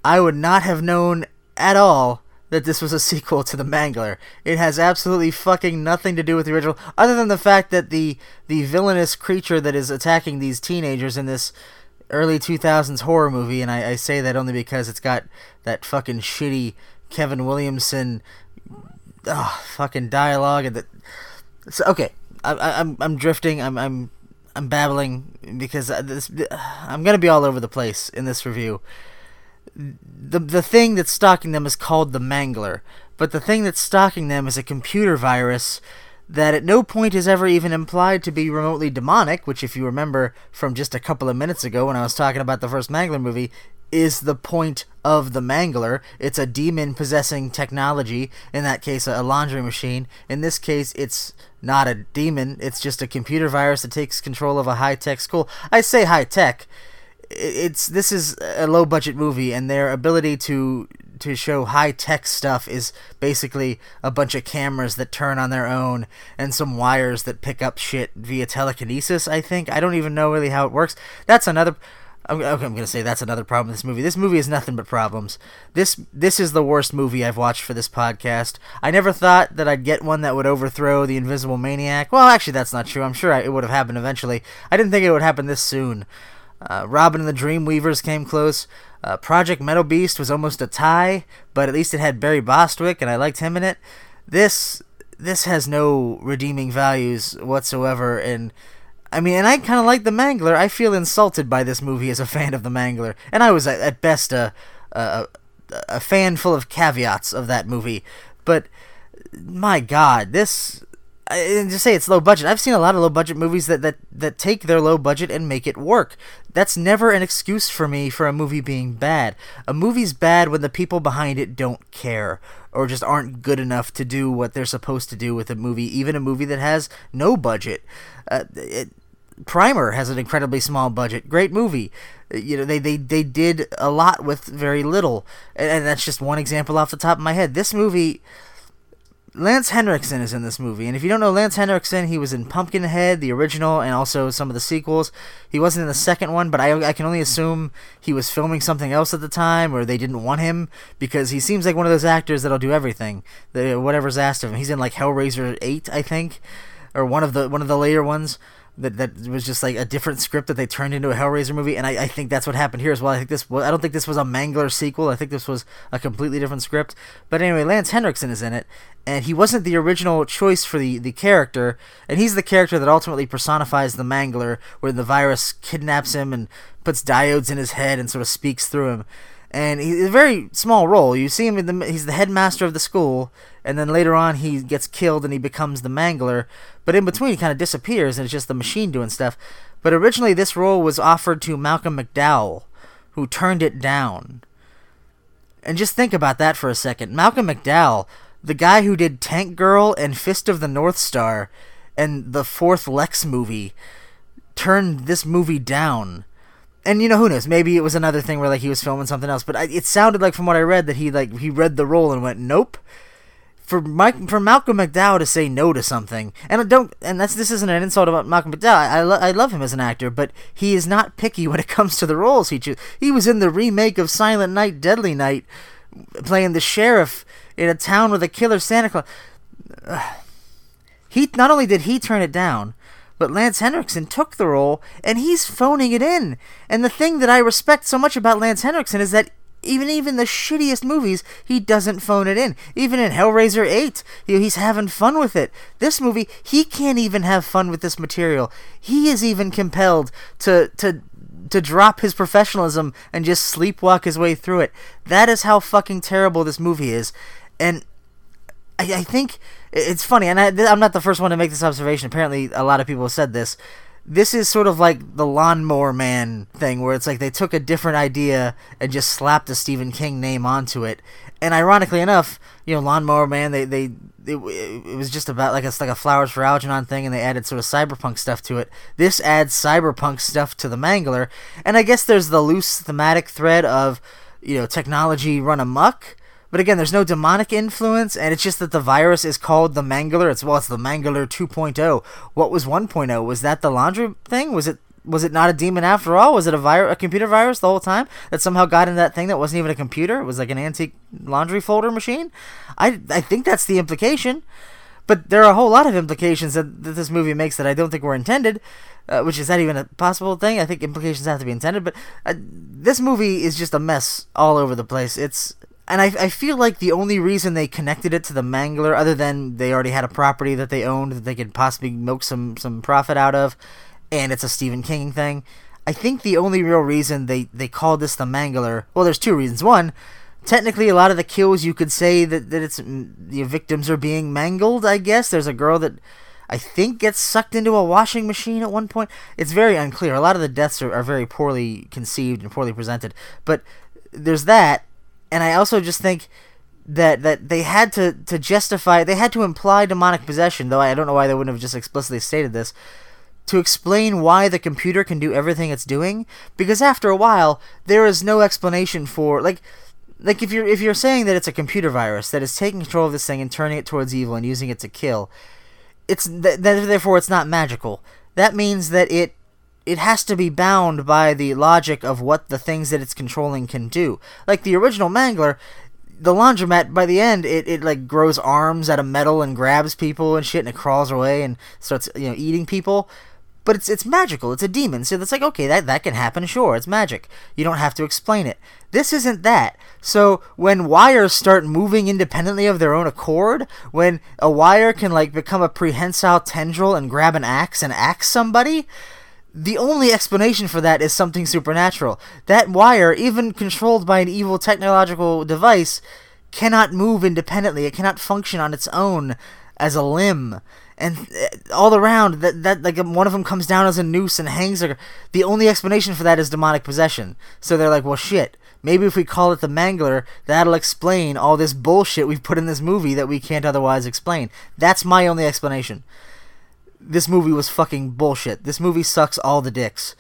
I would not have known at all that this was a sequel to The Mangler. It has absolutely fucking nothing to do with the original, other than the fact that the the villainous creature that is attacking these teenagers in this early 2000s horror movie, and I, I say that only because it's got that fucking shitty Kevin Williamson oh, fucking dialogue and the so okay I, I, I'm I'm drifting I'm I'm I'm babbling because this I'm gonna be all over the place in this review. The the thing that's stalking them is called the Mangler, but the thing that's stalking them is a computer virus that at no point is ever even implied to be remotely demonic, which if you remember from just a couple of minutes ago when I was talking about the first Mangler movie, is the point of the Mangler. It's a demon possessing technology, in that case, a laundry machine. In this case, it's not a demon, it's just a computer virus that takes control of a high tech school. I say high tech. It's this is a low budget movie, and their ability to to show high tech stuff is basically a bunch of cameras that turn on their own and some wires that pick up shit via telekinesis. I think I don't even know really how it works. That's another. I'm, okay, I'm gonna say that's another problem with this movie. This movie is nothing but problems. This this is the worst movie I've watched for this podcast. I never thought that I'd get one that would overthrow the Invisible Maniac. Well, actually, that's not true. I'm sure I, it would have happened eventually. I didn't think it would happen this soon. Uh, Robin and the Dreamweavers came close. Uh, Project Metal Beast was almost a tie, but at least it had Barry Bostwick, and I liked him in it. This this has no redeeming values whatsoever, and I mean, and I kind of like the Mangler. I feel insulted by this movie as a fan of the Mangler, and I was at, best a, a a fan full of caveats of that movie. But my God, this and just say it's low budget. I've seen a lot of low budget movies that, that, that take their low budget and make it work. That's never an excuse for me for a movie being bad. A movie's bad when the people behind it don't care or just aren't good enough to do what they're supposed to do with a movie, even a movie that has no budget. Uh, it, Primer has an incredibly small budget. Great movie. You know, they, they, they did a lot with very little. And, that's just one example off the top of my head. This movie Lance Henriksen is in this movie, and if you don't know Lance Henriksen, he was in Pumpkinhead, the original, and also some of the sequels. He wasn't in the second one, but I, I can only assume he was filming something else at the time, or they didn't want him because he seems like one of those actors that'll do everything, whatever's asked of him. He's in like Hellraiser Eight, I think, or one of the one of the later ones that that was just like a different script that they turned into a Hellraiser movie, and I, I think that's what happened here as well. I think this was, I don't think this was a Mangler sequel. I think this was a completely different script. But anyway, Lance Henriksen is in it, and he wasn't the original choice for the the character, and he's the character that ultimately personifies the Mangler, where the virus kidnaps him and puts diodes in his head and sort of speaks through him. And he's a very small role. You see him in the he's the headmaster of the school, and then later on he gets killed and he becomes the Mangler. But in between he kind of disappears and it's just the machine doing stuff. But originally this role was offered to Malcolm McDowell, who turned it down. And just think about that for a second. Malcolm McDowell, the guy who did Tank Girl and Fist of the North Star and the fourth Lex movie turned this movie down. And you know who knows? Maybe it was another thing where like he was filming something else. But I, it sounded like from what I read that he like he read the role and went nope. For Mike, for Malcolm McDowell to say no to something, and I don't, and that's this isn't an insult about Malcolm McDowell. I, lo- I love him as an actor, but he is not picky when it comes to the roles he chooses. He was in the remake of Silent Night, Deadly Night, playing the sheriff in a town with a killer Santa Claus. He not only did he turn it down, but Lance Henriksen took the role and he's phoning it in. And the thing that I respect so much about Lance Henriksen is that even even the shittiest movies, he doesn't phone it in. Even in Hellraiser 8, he's having fun with it. This movie, he can't even have fun with this material. He is even compelled to to to drop his professionalism and just sleepwalk his way through it. That is how fucking terrible this movie is. And I, I think it's funny, and I, I'm not the first one to make this observation. Apparently, a lot of people have said this. This is sort of like the Lawnmower Man thing, where it's like they took a different idea and just slapped a Stephen King name onto it. And ironically enough, you know, Lawnmower Man, they they it, it was just about like it's like a Flowers for Algernon thing, and they added sort of cyberpunk stuff to it. This adds cyberpunk stuff to the Mangler, and I guess there's the loose thematic thread of you know technology run amok but again, there's no demonic influence, and it's just that the virus is called the Mangler. It's well, it's the Mangler 2.0. What was 1.0? Was that the laundry thing? Was it was it not a demon after all? Was it a virus, a computer virus the whole time that somehow got in that thing that wasn't even a computer? It was like an antique laundry folder machine. I I think that's the implication. But there are a whole lot of implications that, that this movie makes that I don't think were intended, uh, which is not even a possible thing. I think implications have to be intended. But uh, this movie is just a mess all over the place. It's and I, I feel like the only reason they connected it to the Mangler, other than they already had a property that they owned that they could possibly milk some, some profit out of, and it's a Stephen King thing, I think the only real reason they, they called this the Mangler, well, there's two reasons. One, technically, a lot of the kills you could say that, that it's mm, the victims are being mangled, I guess. There's a girl that I think gets sucked into a washing machine at one point. It's very unclear. A lot of the deaths are, are very poorly conceived and poorly presented. But there's that and I also just think that that they had to to justify they had to imply demonic possession though I don't know why they wouldn't have just explicitly stated this to explain why the computer can do everything it's doing. Because after a while there is no explanation for like like if you're if you're saying that it's a computer virus that is taking control of this thing and turning it towards evil and using it to kill it's th- therefore it's not magical. That means that it it has to be bound by the logic of what the things that it's controlling can do. Like the original Mangler, the laundromat by the end it, it like grows arms out of metal and grabs people and shit and it crawls away and starts you know eating people. But it's it's magical. It's a demon. So it's like okay, that that can happen. Sure, it's magic. You don't have to explain it. This isn't that. So when wires start moving independently of their own accord, when a wire can like become a prehensile tendril and grab an axe and axe somebody, the only explanation for that is something supernatural. That wire, even controlled by an evil technological device, cannot move independently. It cannot function on its own as a limb. And uh, all around, that that like one of them comes down as a noose and hangs. The only explanation for that is demonic possession. So they're like, well, shit. Maybe if we call it the Mangler, that'll explain all this bullshit we've put in this movie that we can't otherwise explain. That's my only explanation this movie was fucking bullshit. This movie sucks all the dicks.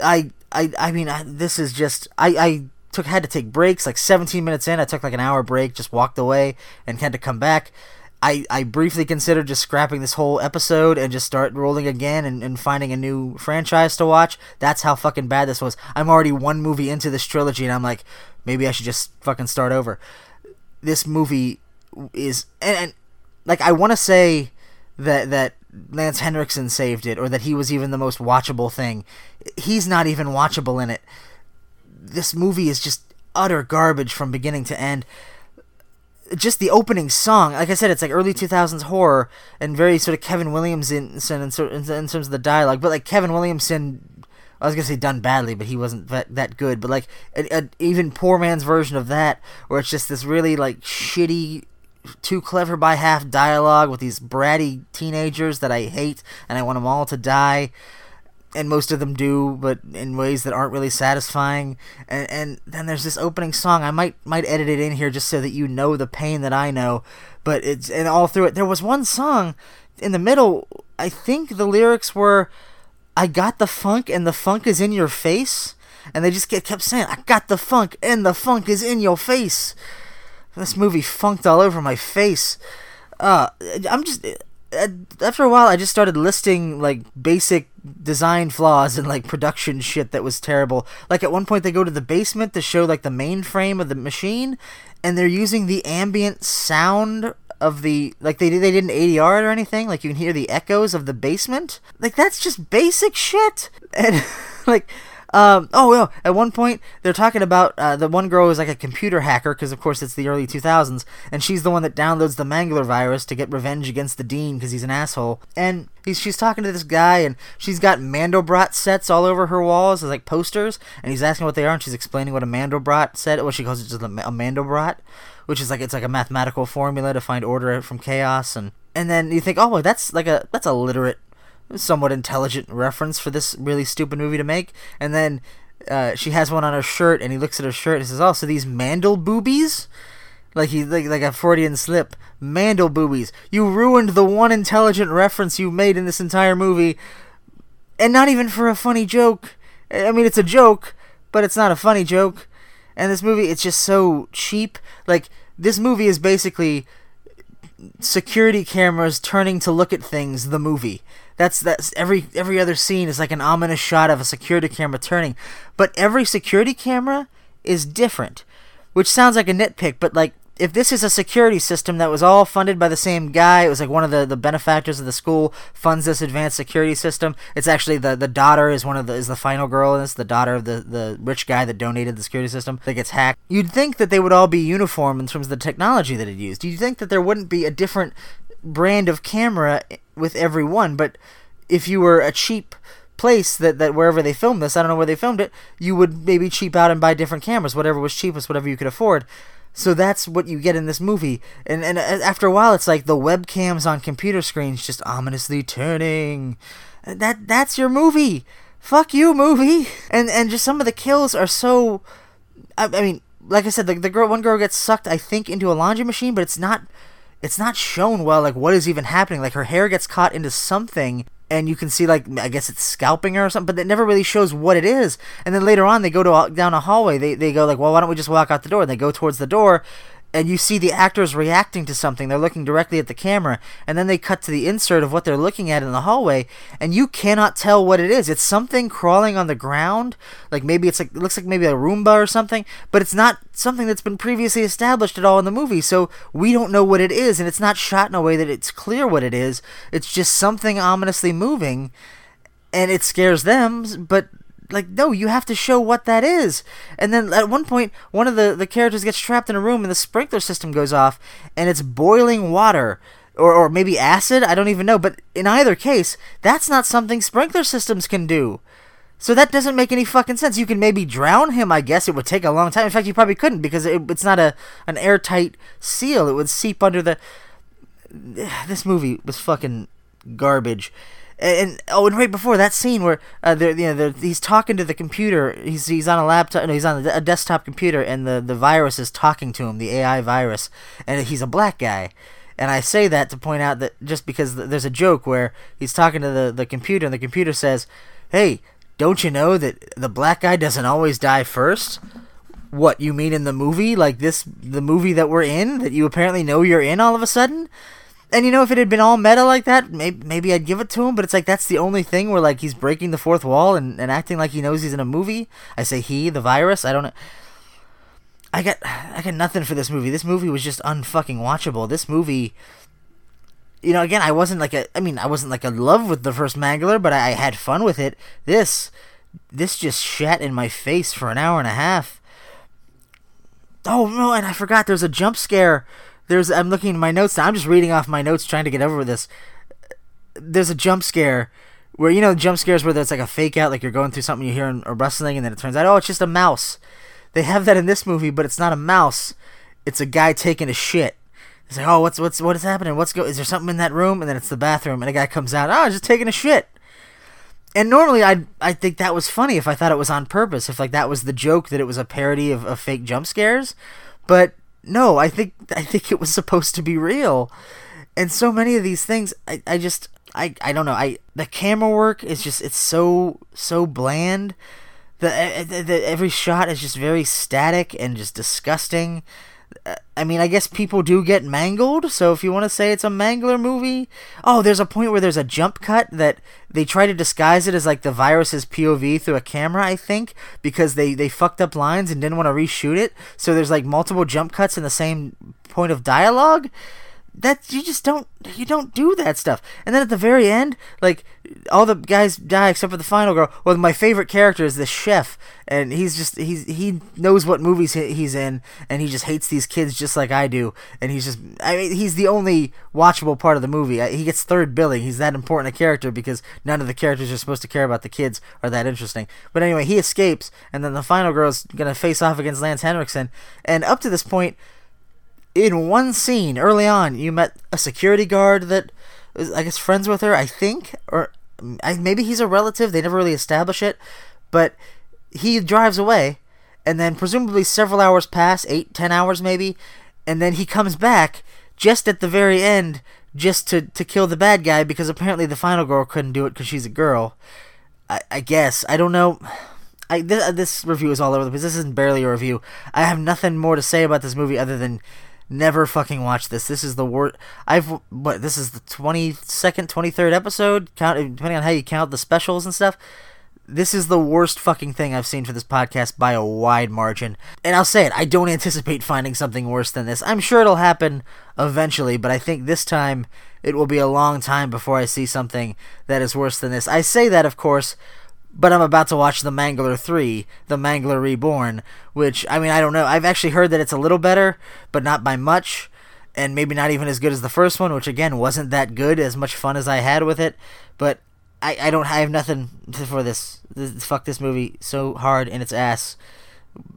I I I mean I, this is just I I took had to take breaks like 17 minutes in. I took like an hour break, just walked away and had to come back. I, I briefly considered just scrapping this whole episode and just start rolling again and, and finding a new franchise to watch. That's how fucking bad this was. I'm already one movie into this trilogy and I'm like, maybe I should just fucking start over. This movie is and, and like I want to say that that Lance Henriksen saved it or that he was even the most watchable thing. He's not even watchable in it. This movie is just utter garbage from beginning to end. Just the opening song, like I said, it's like early 2000s horror and very sort of Kevin Williamson in, terms of the dialogue. But like Kevin Williamson, I was gonna say done badly, but he wasn't that, that good. But like an even poor man's version of that, where it's just this really like shitty too clever by half dialogue with these bratty teenagers that I hate and I want them all to die. and most of them do, but in ways that aren't really satisfying. And and then there's this opening song. I might might edit it in here just so that you know the pain that I know. But it's and all through it, there was one song in the middle. I think the lyrics were, "I got the funk, and the funk is in your face." And they just kept saying, "I got the funk, and the funk is in your face." This movie funked all over my face. Uh, I'm just after a while, I just started listing like basic design flaws and like production shit that was terrible. Like at one point, they go to the basement to show like the mainframe of the machine, and they're using the ambient sound of the like they they didn't ADR it or anything. Like you can hear the echoes of the basement. Like that's just basic shit. And like um, oh, well, at one point they're talking about uh, the one girl is like a computer hacker because, of course, it's the early 2000s, and she's the one that downloads the Mangler virus to get revenge against the Dean because he's an asshole. And he's she's talking to this guy, and she's got Mandelbrot sets all over her walls as like posters, and he's asking what they are, and she's explaining what a Mandelbrot set, what she calls it, just a, Mandelbrot, which is like it's like a mathematical formula to find order from chaos, and and then you think, oh, well, that's like a that's a literate somewhat intelligent reference for this really stupid movie to make. And then uh, she has one on her shirt, and he looks at her shirt and says, "Oh, so these mandel boobies." Like he like like a Freudian slip. Mandel boobies. You ruined the one intelligent reference you made in this entire movie, and not even for a funny joke. I mean, it's a joke, but it's not a funny joke. And this movie, it's just so cheap. Like this movie is basically security cameras turning to look at things. The movie. That's that's every every other scene is like an ominous shot of a security camera turning, but every security camera is different, which sounds like a nitpick, but like if this is a security system that was all funded by the same guy, it was like one of the, the benefactors of the school funds this advanced security system. It's actually the, the daughter is one of the is the final girl in this, the daughter of the, the rich guy that donated the security system that gets hacked. You'd think that they would all be uniform in terms of the technology that it used. Do You'd think that there wouldn't be a different brand of camera with every one, but if you were a cheap place that, that wherever they filmed this, I don't know where they filmed it, you would maybe cheap out and buy different cameras, whatever was cheapest, whatever you could afford. So that's what you get in this movie. And and after a while it's like the webcams on computer screens just ominously turning. That that's your movie. Fuck you, movie. And and just some of the kills are so I, I mean, like I said, the, the girl one girl gets sucked I think into a laundry machine, but it's not it's not shown well like what is even happening like her hair gets caught into something and you can see like I guess it's scalping her or something, but it never really shows what it is. And then later on, they go to down a hallway. They they go like, well, why don't we just walk out the door? And they go towards the door, and you see the actors reacting to something. They're looking directly at the camera, and then they cut to the insert of what they're looking at in the hallway, and you cannot tell what it is. It's something crawling on the ground, like maybe it's like it looks like maybe a Roomba or something, but it's not something that's been previously established at all in the movie. So we don't know what it is, and it's not shot in a way that it's clear what it is. It's just something ominously moving, and it scares them, but like no you have to show what that is. And then at one point one of the the characters gets trapped in a room and the sprinkler system goes off and it's boiling water or, or maybe acid i don't even know. But in either case that's not something sprinkler systems can do. So that doesn't make any fucking sense. You can maybe drown him i guess. It would take a long time. In fact you probably couldn't because it, it's not a an airtight seal. It would seep under the this movie was fucking garbage and oh, and right before that scene where uh, they're, you know, they're, he's talking to the computer. He's he's on a laptop. No, he's on a desktop computer, and the the virus is talking to him, the AI virus, and he's a black guy. And I say that to point out that just because there's a joke where he's talking to the the computer, and the computer says, "Hey, don't you know that the black guy doesn't always die first? What you mean in the movie? Like this, the movie that we're in, that you apparently know you're in all of a sudden?" And you know, if it had been all meta like that, maybe, maybe I'd give it to him. But it's like that's the only thing where like he's breaking the fourth wall and, and acting like he knows he's in a movie. I say he, the virus. I don't. I got I got nothing for this movie. This movie was just unfucking watchable. This movie, you know, again, I wasn't like a. I mean, I wasn't like in love with the first Mangler, but I, I had fun with it. This, this just shat in my face for an hour and a half. Oh no! And I forgot there's a jump scare there's I'm looking at my notes. I'm just reading off my notes trying to get over with this. There's a jump scare where you know jump scares where there's like a fake out, like you're going through something, you hear a rustling, and then it turns out oh it's just a mouse. They have that in this movie, but it's not a mouse. It's a guy taking a shit. It's like oh what's what's what is happening? What's go? Is there something in that room? And then it's the bathroom, and a guy comes out. Oh just taking a shit. and normally I I think that was funny if I thought it was on purpose, if like that was the joke that it was a parody of, of fake jump scares, but no, I think I think it was supposed to be real, and so many of these things I, I just I, I don't know. I the camera work is just it's so so bland, the, the, the every shot is just very static and just disgusting. I mean, I guess people do get mangled, so if you want to say it's a mangler movie. Oh, there's a point where there's a jump cut that they try to disguise it as like the virus's POV through a camera, I think, because they, they fucked up lines and didn't want to reshoot it. So there's like multiple jump cuts in the same point of dialogue that you just don't you don't do that stuff. And then at the very end like all the guys die except for the final girl. Well my favorite character is the chef and he's just he's he knows what movies he's in and he just hates these kids just like i do. And he's just i mean he's the only watchable part of the movie. He gets third billing. He's that important a character because none of the characters are supposed to care about the kids are that interesting. But anyway he escapes and then the final girl's gonna face off against lance henriksen. And up to this point in one scene early on, you met a security guard that I guess, friends with her, I think, or maybe he's a relative. They never really establish it, but he drives away, and then presumably several hours pass, eight, ten hours maybe, and then he comes back just at the very end, just to to kill the bad guy because apparently the final girl couldn't do it because she's a girl. I, I guess I don't know. I, this, this review is all over the place. This isn't barely a review. I have nothing more to say about this movie other than Never fucking watch this. This is the worst. I've what? This is the twenty second, twenty third episode. Count depending on how you count the specials and stuff. This is the worst fucking thing I've seen for this podcast by a wide margin. And I'll say it, I don't anticipate finding something worse than this. I'm sure it'll happen eventually, but I think this time it will be a long time before I see something that is worse than this. I say that, of course, but I'm about to watch The Mangler 3, The Mangler Reborn, which, I mean, I don't know. I've actually heard that it's a little better, but not by much, and maybe not even as good as the first one, which, again, wasn't that good, as much fun as I had with it, but I, I don't I have nothing for this. this. Fuck this movie so hard in its ass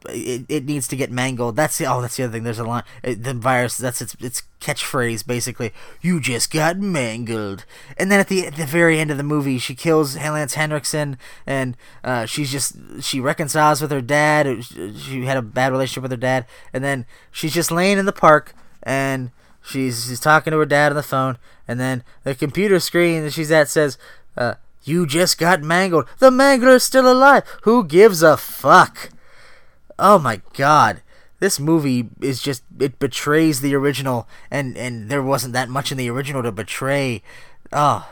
it, it needs to get mangled. That's the oh, that's the other thing. There's a line. The virus. That's its its catchphrase basically. You just got mangled. And then at the at the very end of the movie, she kills Lance Henriksen, and uh, she's just she reconciles with her dad. She had a bad relationship with her dad, and then she's just laying in the park, and she's she's talking to her dad on the phone, and then the computer screen that she's at says. Uh, you just got mangled. The mangler's still alive. Who gives a fuck? Oh my god this movie is just it betrays the original and and there wasn't that much in the original to betray oh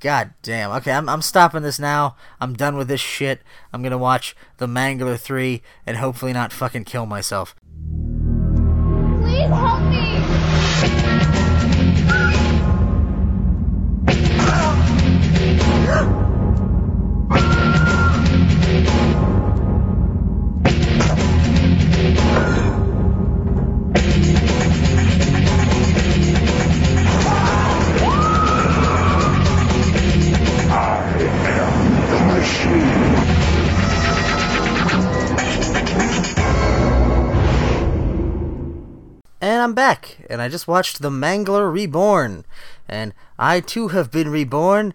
god damn okay i'm, I'm stopping this now i'm done with this shit i'm gonna watch the mangler 3 and hopefully not fucking kill myself please help me And I'm back, and I just watched The Mangler Reborn, and I too have been reborn,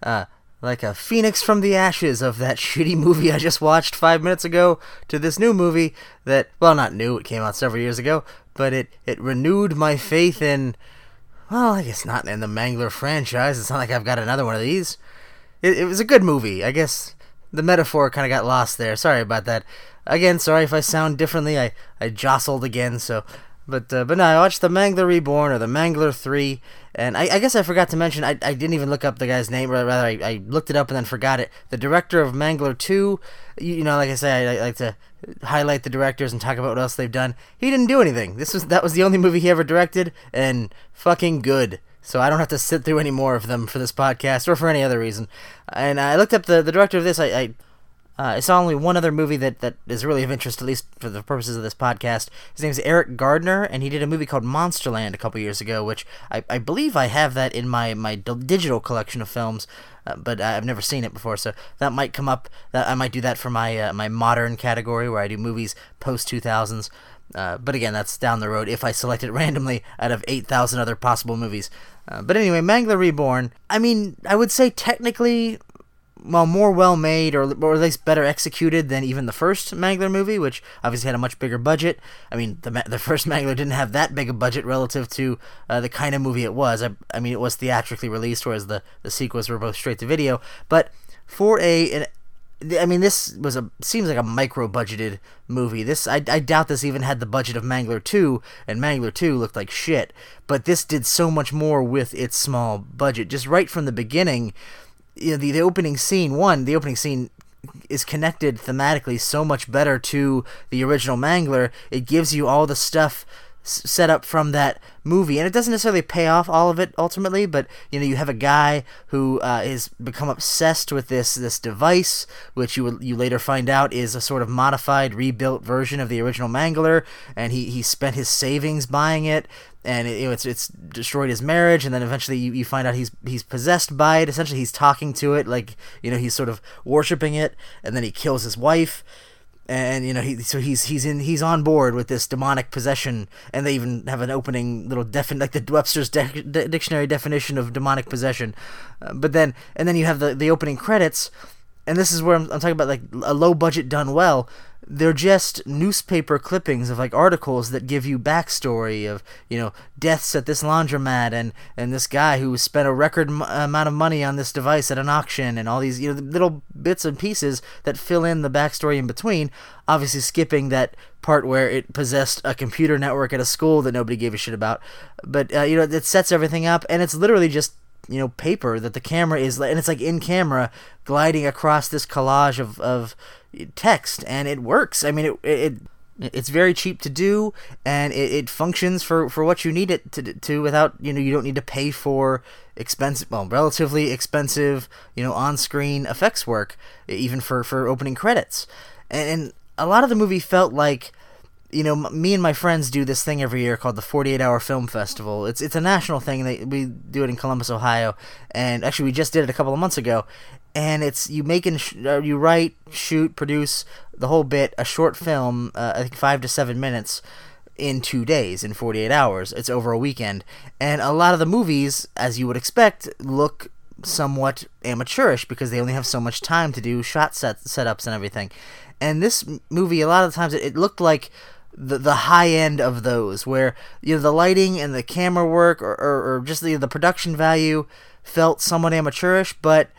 uh, like a phoenix from the ashes of that shitty movie I just watched five minutes ago to this new movie that, well, not new, it came out several years ago, but it, it renewed my faith in, well, I guess not in the Mangler franchise. It's not like I've got another one of these. It, it was a good movie. I guess the metaphor kind of got lost there. Sorry about that. Again, sorry if I sound differently. I, I jostled again, so but uh, but no, I watched the Mangler Reborn or the Mangler Three, and I, I guess I forgot to mention I, I didn't even look up the guy's name, rather I, I looked it up and then forgot it. The director of Mangler Two, you, you know, like I say, I, I, like to highlight the directors and talk about what else they've done. He didn't do anything. This was that was the only movie he ever directed, and fucking good. So I don't have to sit through any more of them for this podcast or for any other reason. And I looked up the the director of this. I, I uh, I saw only one other movie that, that is really of interest, at least for the purposes of this podcast. His name is Erik Gardner, and he did a movie called Monsterland a couple years ago, which I, I believe I have that in my, my digital collection of films, uh, but I've never seen it before, so that might come up. That I might do that for my uh, my modern category, where I do movies post 2000s. Uh, but again, that's down the road if I select it randomly out of 8,000 other possible movies. Uh, but anyway, Mangler Reborn, I mean, I would say technically well more well made or or at least better executed than even the first Mangler movie, which obviously had a much bigger budget. I mean, the the first Mangler didn't have that big a budget relative to uh, the kind of movie it was. I, I mean, it was theatrically released, whereas the the sequels were both straight to video. But for a an, I mean, this was a seems like a micro budgeted movie. This I, I doubt this even had the budget of Mangler two, and Mangler two looked like shit. But this did so much more with its small budget. Just right from the beginning, you know, the, the opening scene. One, the opening scene is connected thematically so much better to the original Mangler. It gives you all the stuff set up from that movie, and it doesn't necessarily pay off all of it ultimately. But you know, you have a guy who uh, is become obsessed with this this device, which you you later find out is a sort of modified, rebuilt version of the original Mangler, and he he spent his savings buying it. And it, you know, it's it's destroyed his marriage, and then eventually you, you find out he's he's possessed by it. Essentially, he's talking to it, like you know he's sort of worshiping it, and then he kills his wife and you know he so he's he's in he's on board with this demonic possession and they even have an opening little defin like the Webster's de- de- dictionary definition of demonic possession uh, but then and then you have the the opening credits and this is where I'm, I'm talking about like a low budget done well. They're just newspaper clippings of like articles that give you backstory of you know deaths at this laundromat and and this guy who spent a record m- amount of money on this device at an auction and all these you know little bits and pieces that fill in the backstory in between. Obviously skipping that part where it possessed a computer network at a school that nobody gave a shit about. But uh, you know it sets everything up and it's literally just you know paper that the camera is and it's like in camera gliding across this collage of, of text and it works. I mean it, it it's very cheap to do and it, it functions for, for what you need it to, to without you know you don't need to pay for expensive well relatively expensive you know on-screen effects work even for for opening credits. And, and a lot of the movie felt like you know, me and my friends do this thing every year called the 48 Hour Film Festival. It's it's a national thing. They, we do it in Columbus, Ohio, and actually we just did it a couple of months ago. And it's you make and sh- uh, you write, shoot, produce the whole bit a short film, uh, I think five to seven minutes, in two days, in 48 hours. It's over a weekend, and a lot of the movies, as you would expect, look somewhat amateurish because they only have so much time to do shot set setups and everything. And this movie, a lot of the times, it, it looked like the the high end of those where you know the lighting and the camera work or, or, or just the the production value felt somewhat amateurish but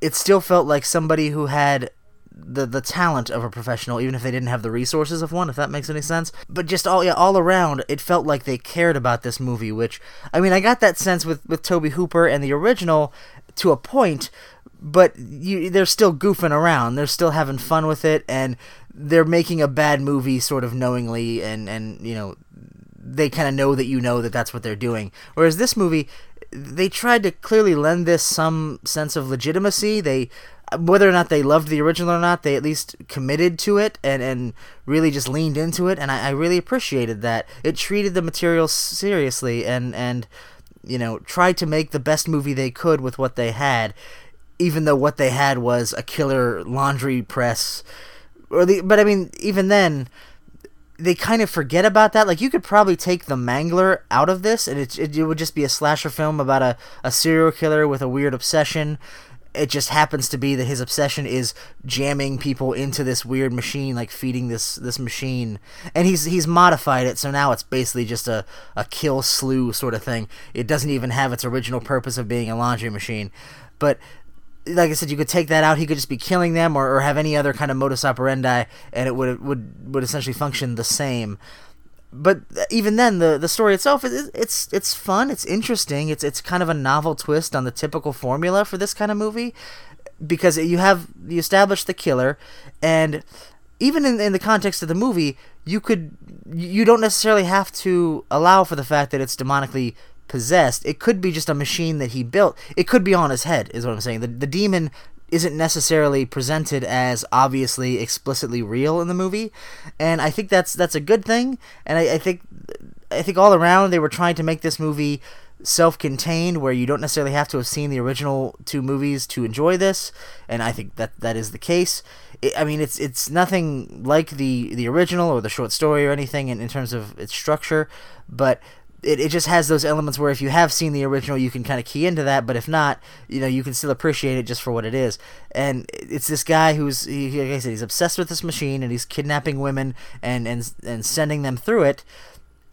it still felt like somebody who had the the talent of a professional even if they didn't have the resources of one if that makes any sense. But just all yeah all around it felt like they cared about this movie which I mean I got that sense with with Tobe Hooper and the original to a point but you they're still goofing around. They're still having fun with it and they're making a bad movie sort of knowingly and and you know they kind of know that you know that that's what they're doing. Whereas this movie they tried to clearly lend this some sense of legitimacy. They whether or not they loved the original or not they at least committed to it and and really just leaned into it and I, I really appreciated that. It treated the material seriously and and you know tried to make the best movie they could with what they had even though what they had was a killer laundry press or the but I mean even then they kind of forget about that. Like you could probably take the Mangler out of this, and it, it, it would just be a slasher film about a, a serial killer with a weird obsession. It just happens to be that his obsession is jamming people into this weird machine, like feeding this this machine, and he's he's modified it so now it's basically just a a kill slew sort of thing. It doesn't even have its original purpose of being a laundry machine, but like I said, you could take that out. He could just be killing them, or, or have any other kind of modus operandi, and it would would would essentially function the same. But even then, the the story itself is it's it's fun. It's interesting. It's it's kind of a novel twist on the typical formula for this kind of movie, because you have you establish the killer, and even in in the context of the movie, you could you don't necessarily have to allow for the fact that it's demonically possessed. It could be just a machine that he built. It could be on his head, is what I'm saying. The, the demon isn't necessarily presented as obviously explicitly real in the movie, and I think that's that's a good thing. And I, I think I think all around they were trying to make this movie self-contained where you don't necessarily have to have seen the original two movies to enjoy this and I think that that is the case it, I mean it's it's nothing like the the original or the short story or anything in, in terms of its structure but it, it just has those elements where if you have seen the original, you can kind of key into that, but if not, you know, you can still appreciate it just for what it is. And it's this guy who's, he, like I said, he's obsessed with this machine and he's kidnapping women and, and, and sending them through it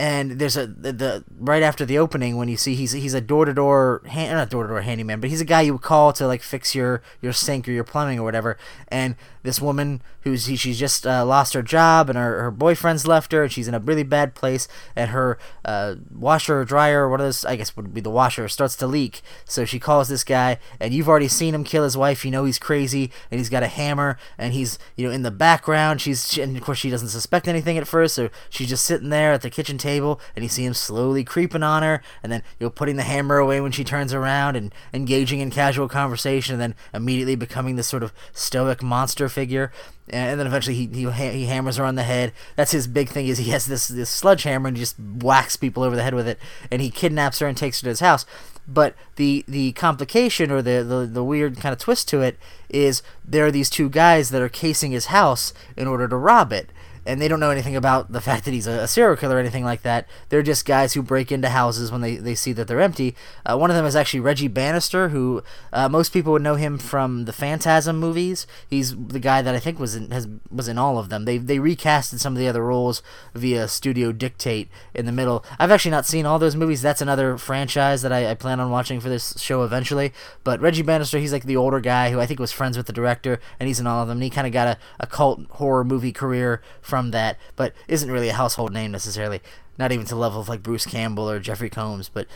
and there's a the, the, right after the opening when you see he's he's a door to door not door to door handyman, but he's a guy you would call to like fix your your sink or your plumbing or whatever. And this woman who's she's just uh, lost her job and her, her boyfriend's left her and she's in a really bad place and her uh, washer or dryer or what is I guess would be the washer starts to leak. So she calls this guy and you've already seen him kill his wife. You know he's crazy and he's got a hammer and he's you know in the background. She's she, and of course she doesn't suspect anything at first, so she's just sitting there at the kitchen table table and you see him slowly creeping on her and then you know putting the hammer away when she turns around and engaging in casual conversation and then immediately becoming this sort of stoic monster figure and then eventually he, he, he hammers her on the head. That's his big thing is he has this this sledgehammer and he just whacks people over the head with it, and he kidnaps her and takes her to his house. But the the complication or the, the, the weird kind of twist to it is there are these two guys that are casing his house in order to rob it and they don't know anything about the fact that he's a, serial killer or anything like that. They're just guys who break into houses when they, they see that they're empty. Uh, one of them is actually Reggie Bannister, who uh, most people would know him from the Phantasm movies. He's the guy that I think was in has was in all of them. They they recasted some of the other roles via studio dictate in the middle. I've actually not seen all those movies. That's another franchise that I, I plan on watching for this show eventually. But Reggie Bannister, he's like the older guy who I think was friends with the director, and he's in all of them. And he kind of got a, a cult horror movie career from that, but isn't really a household name necessarily. Not even to the level of like Bruce Campbell or Jeffrey Combs. But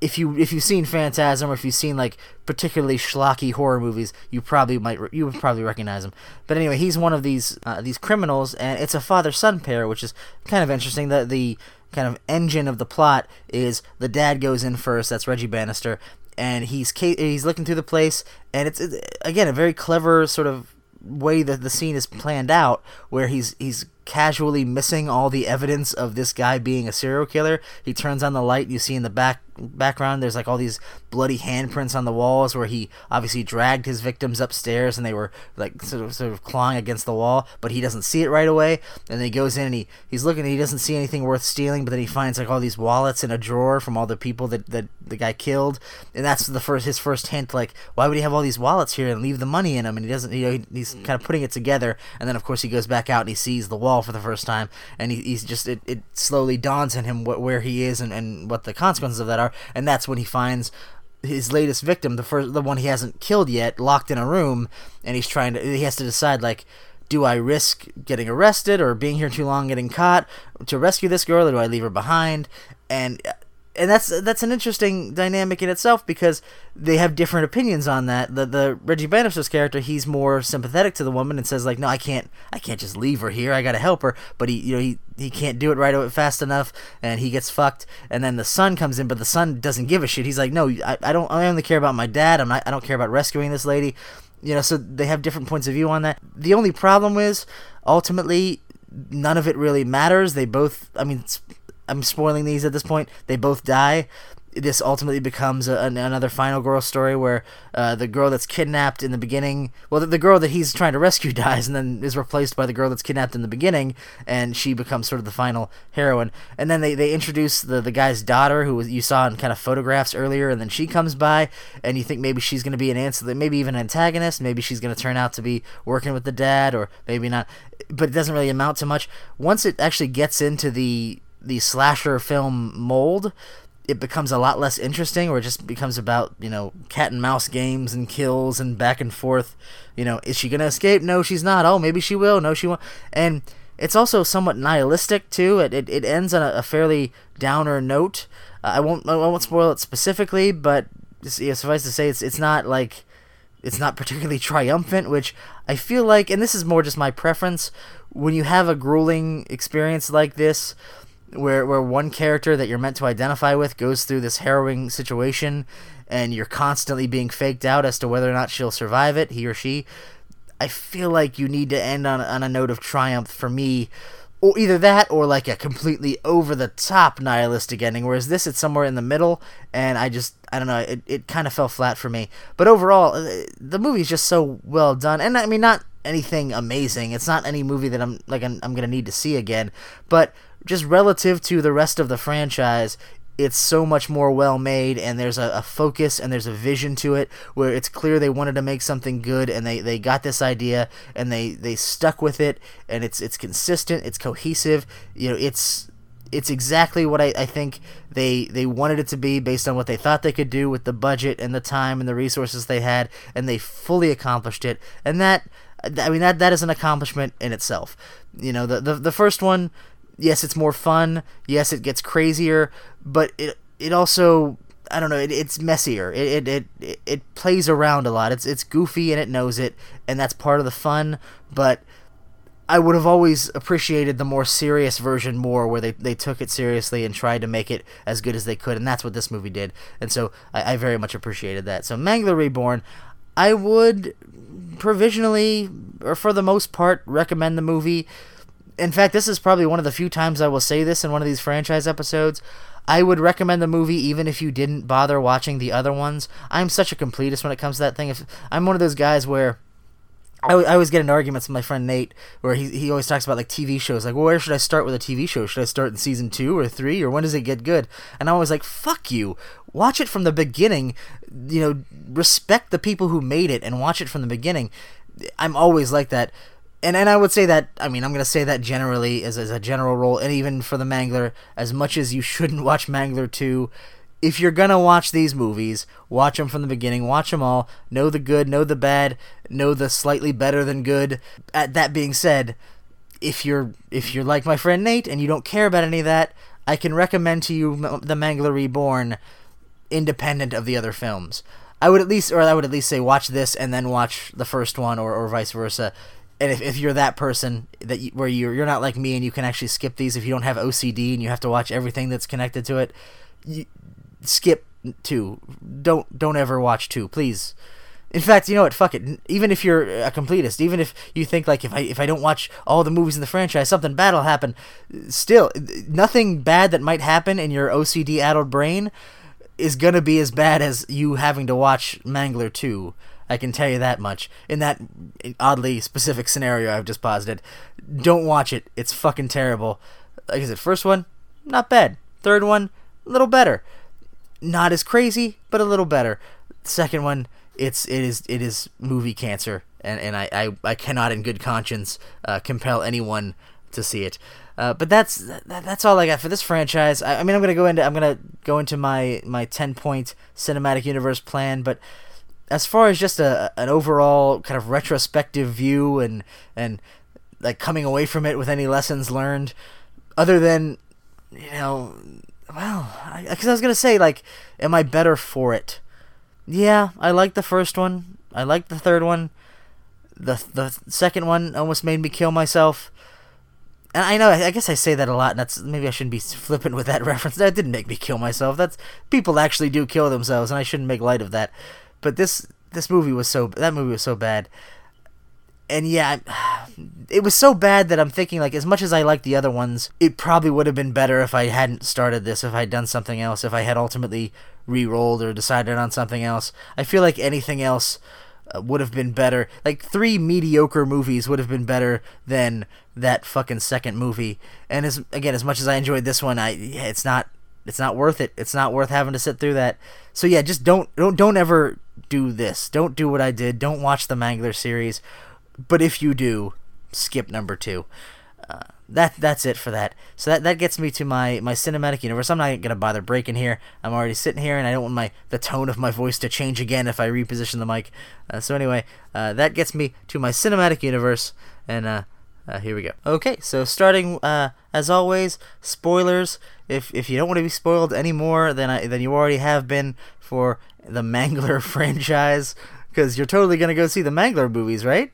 if you if you've seen Phantasm or if you've seen like particularly schlocky horror movies, you probably might you would probably recognize him. But anyway, he's one of these uh, these criminals, and it's a father son pair, which is kind of interesting. That the kind of engine of the plot is the dad goes in first. That's Reggie Bannister, and he's he's looking through the place, and it's, it's again a very clever sort of way that the scene is planned out, where he's he's casually missing all the evidence of this guy being a serial killer. He turns on the light, you see in the back background there's like all these bloody handprints on the walls where he obviously dragged his victims upstairs and they were like sort of sort of clawing against the wall, but he doesn't see it right away. And then he goes in and he, he's looking and he doesn't see anything worth stealing, but then he finds like all these wallets in a drawer from all the people that, that the guy killed. And that's the first his first hint like why would he have all these wallets here and leave the money in them and he doesn't you know he, he's mm. kind of putting it together and then of course he goes back out and he sees the wall for the first time and he, he's just it, it slowly dawns on him what where he is and, and what the consequences of that are and that's when he finds his latest victim, the first, the one he hasn't killed yet, locked in a room, and he's trying to. He has to decide like, do I risk getting arrested or being here too long, getting caught to rescue this girl, or do I leave her behind? And uh, and that's that's an interesting dynamic in itself because they have different opinions on that. The the Reggie Bannister's character, he's more sympathetic to the woman and says like, no, I can't, I can't just leave her here. I gotta help her. But he, you know, he he can't do it right away fast enough, and he gets fucked. And then the son comes in, but the son doesn't give a shit. He's like, no, I, I don't, I only care about my dad. I'm not, I don't care about rescuing this lady. You know, so they have different points of view on that. The only problem is ultimately none of it really matters. They both, I mean I'm spoiling these at this point. They both die. This ultimately becomes a, an, another final girl story where uh, the girl that's kidnapped in the beginning, well, the, the, girl that he's trying to rescue dies and then is replaced by the girl that's kidnapped in the beginning, and she becomes sort of the final heroine. And then they, they introduce the, the guy's daughter, who you saw in kind of photographs earlier, and then she comes by, and you think maybe she's going to be an answer, maybe even an antagonist, maybe she's going to turn out to be working with the dad, or maybe not. But it doesn't really amount to much. Once it actually gets into the the slasher film mold, it becomes a lot less interesting, or it just becomes about you know cat and mouse games and kills and back and forth. You know, is she gonna escape? No, she's not. Oh, maybe she will. No, she won't. And it's also somewhat nihilistic too. It it, it ends on a, a fairly downer note. Uh, I won't I won't spoil it specifically, but yeah, suffice to say, it's it's not like it's not particularly triumphant, which I feel like, and this is more just my preference. When you have a grueling experience like this, where where one character that you're meant to identify with goes through this harrowing situation and you're constantly being faked out as to whether or not she'll survive it, he or she. I feel like you need to end on, on a note of triumph for me, or either that or like a completely over the top nihilistic ending. Whereas this, it's somewhere in the middle, and I just I don't know, it, it kind of fell flat for me. But overall, uh, the movie's just so well done, and I mean not anything amazing. It's not any movie that I'm like I'm, I'm gonna need to see again, but just relative to the rest of the franchise, it's so much more well made and there's a, a, focus and there's a vision to it where it's clear they wanted to make something good and they, they got this idea and they, they stuck with it and it's it's consistent it's cohesive. You know it's it's exactly what I, I think they they wanted it to be based on what they thought they could do with the budget and the time and the resources they had and they fully accomplished it. And that I mean that that is an accomplishment in itself. You know the the, the first one yes it's more fun yes it gets crazier but it it also I don't know. It, it's messier. It, it it it plays around a lot. It's it's goofy and it knows it, and that's part of the fun. But I would have always appreciated the more serious version more, where they, they took it seriously and tried to make it as good as they could, and that's what this movie did. And so I, I very much appreciated that. So Mangler Reborn, I would provisionally, or for the most part, recommend the movie. In fact, this is probably one of the few times I will say this in one of these franchise episodes. I would recommend the movie even if you didn't bother watching the other ones. I'm such a completist when it comes to that thing. If I'm one of those guys where I, I always get in arguments with my friend Nate where he, he always talks about like TV shows. Like, well, where should I start with a TV show? Should I start in season two or three or when does it get good? And I'm always like, fuck you. Watch it from the beginning. You know, respect the people who made it and watch it from the beginning. I'm always like that. And and I would say that I mean I'm gonna say that generally as, as a general rule, and even for the Mangler, as much as you shouldn't watch Mangler two, if you're gonna watch these movies, watch them from the beginning. Watch them all. Know the good, know the bad, know the slightly better than good. At that being said, if you're if you're like my friend Nate and you don't care about any of that, I can recommend to you the Mangler Reborn, independent of the other films. I would at least, or I would at least say, watch this and then watch the first one, or, or vice versa. And if, if you're that person that you, where you're you're not like me and you can actually skip these, if you don't have OCD and you have to watch everything that's connected to it, you, skip two. Don't don't ever watch two, please. In fact, you know what? Fuck it. Even if you're a completist, even if you think like if I if I don't watch all the movies in the franchise, something bad will happen. Still, nothing bad that might happen in your OCD addled brain is gonna be as bad as you having to watch Mangler two. I can tell you that much. In that oddly specific scenario I've just posited, don't watch it. It's fucking terrible. Like I said, first one, not bad. Third one, a little better not as crazy, but a little better. Second one, it's it is it is movie cancer, and and I I, I cannot in good conscience uh, compel anyone to see it. Uh, but that's that, that's all I got for this franchise. I, I, mean, I'm gonna go into I'm gonna go into my my ten point cinematic universe plan, but as far as just a an overall kind of retrospective view and and like coming away from it with any lessons learned, other than you know well, because I, I was gonna say like, am I better for it? Yeah, I like the first one. I like the third one. The the second one almost made me kill myself. And I know, I guess I say that a lot, and that's maybe I shouldn't be flippant with that reference. That didn't make me kill myself. That's people actually do kill themselves, and I shouldn't make light of that. But this this movie was so that movie was so bad and yeah, it was so bad that I'm thinking like as much as I like the other ones, it probably would have been better if I hadn't started this, if I'd done something else, if I had ultimately re-rolled or decided on something else. I feel like anything else uh, would have been better. Like three mediocre movies would have been better than that fucking second movie. And as again, as much as I enjoyed this one, I yeah, it's not it's not worth it. It's not worth having to sit through that. So yeah, just don't don't don't ever do this. Don't do what I did. Don't watch the Mangler series but if you do, skip number two. Uh, that that's it for that. So that that gets me to my my cinematic universe. I'm not gonna bother breaking here. I'm already sitting here, and I don't want my the tone of my voice to change again if I reposition the mic. Uh, so anyway, uh, that gets me to my cinematic universe, and uh, uh, here we go. Okay, so starting uh, as always, spoilers. If if you don't want to be spoiled anymore than I than you already have been for the Mangler franchise, because you're totally gonna go see the Mangler movies, right?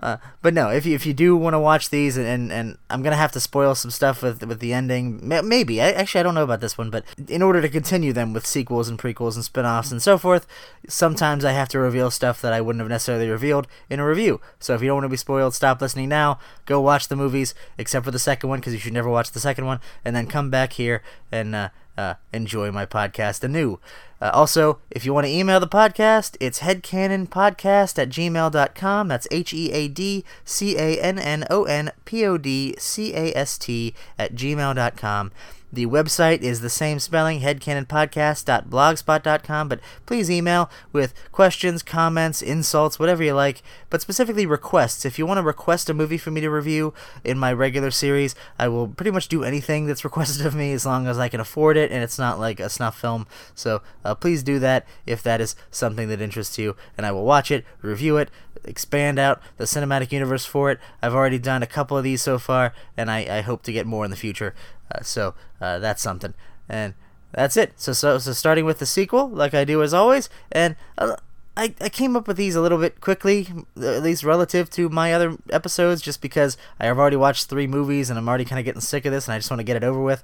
Uh, but no, if you if you do want to watch these, and, and, I'm gonna have to spoil some stuff with with the ending, maybe. I, actually, I don't know about this one, but in order to continue them with sequels and prequels and spin-offs and so forth, sometimes I have to reveal stuff that I wouldn't have necessarily revealed in a review. So if you don't want to be spoiled, stop listening now. Go watch the movies, except for the second one, because you should never watch the second one, and then come back here and uh, uh, enjoy my podcast anew. Uh, also, if you want to email the podcast, it's headcanonpodcast at gmail.com. That's H E A D C A N N O N P O D C A S T at gmail.com. The website is the same spelling, headcanonpodcast.blogspot.com, but please email with questions, comments, insults, whatever you like, but specifically requests. If you want to request a movie for me to review in my regular series, I will pretty much do anything that's requested of me as long as I can afford it and it's not like a snuff film. So uh, please do that if that is something that interests you, and I will watch it, review it, expand out the cinematic universe for it. I've already done a couple of these so far, and I, I hope to get more in the future. Uh, so uh, that's something. And that's it. So, so, so starting with the sequel, like I do as always, and uh, I, I came up with these a little bit quickly, at least relative to my other episodes, just because I have already watched three movies and I'm already kind of getting sick of this, and I just want to get it over with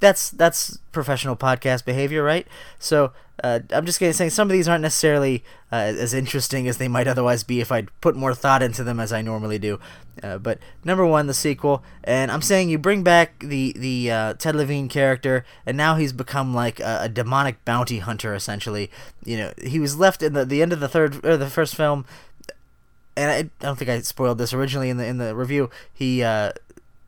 that's that's professional podcast behavior, right? So uh, I'm just gonna say some of these aren't necessarily uh, as interesting as they might otherwise be if I'd put more thought into them as I normally do. Uh, but number one, the sequel, and I'm saying you bring back the the uh, Ted Levine character, and now he's become like a, a, demonic bounty hunter essentially. You know, he was left in the the end of the third or the first film. And I, I don't think I spoiled this originally in the in the review. He uh,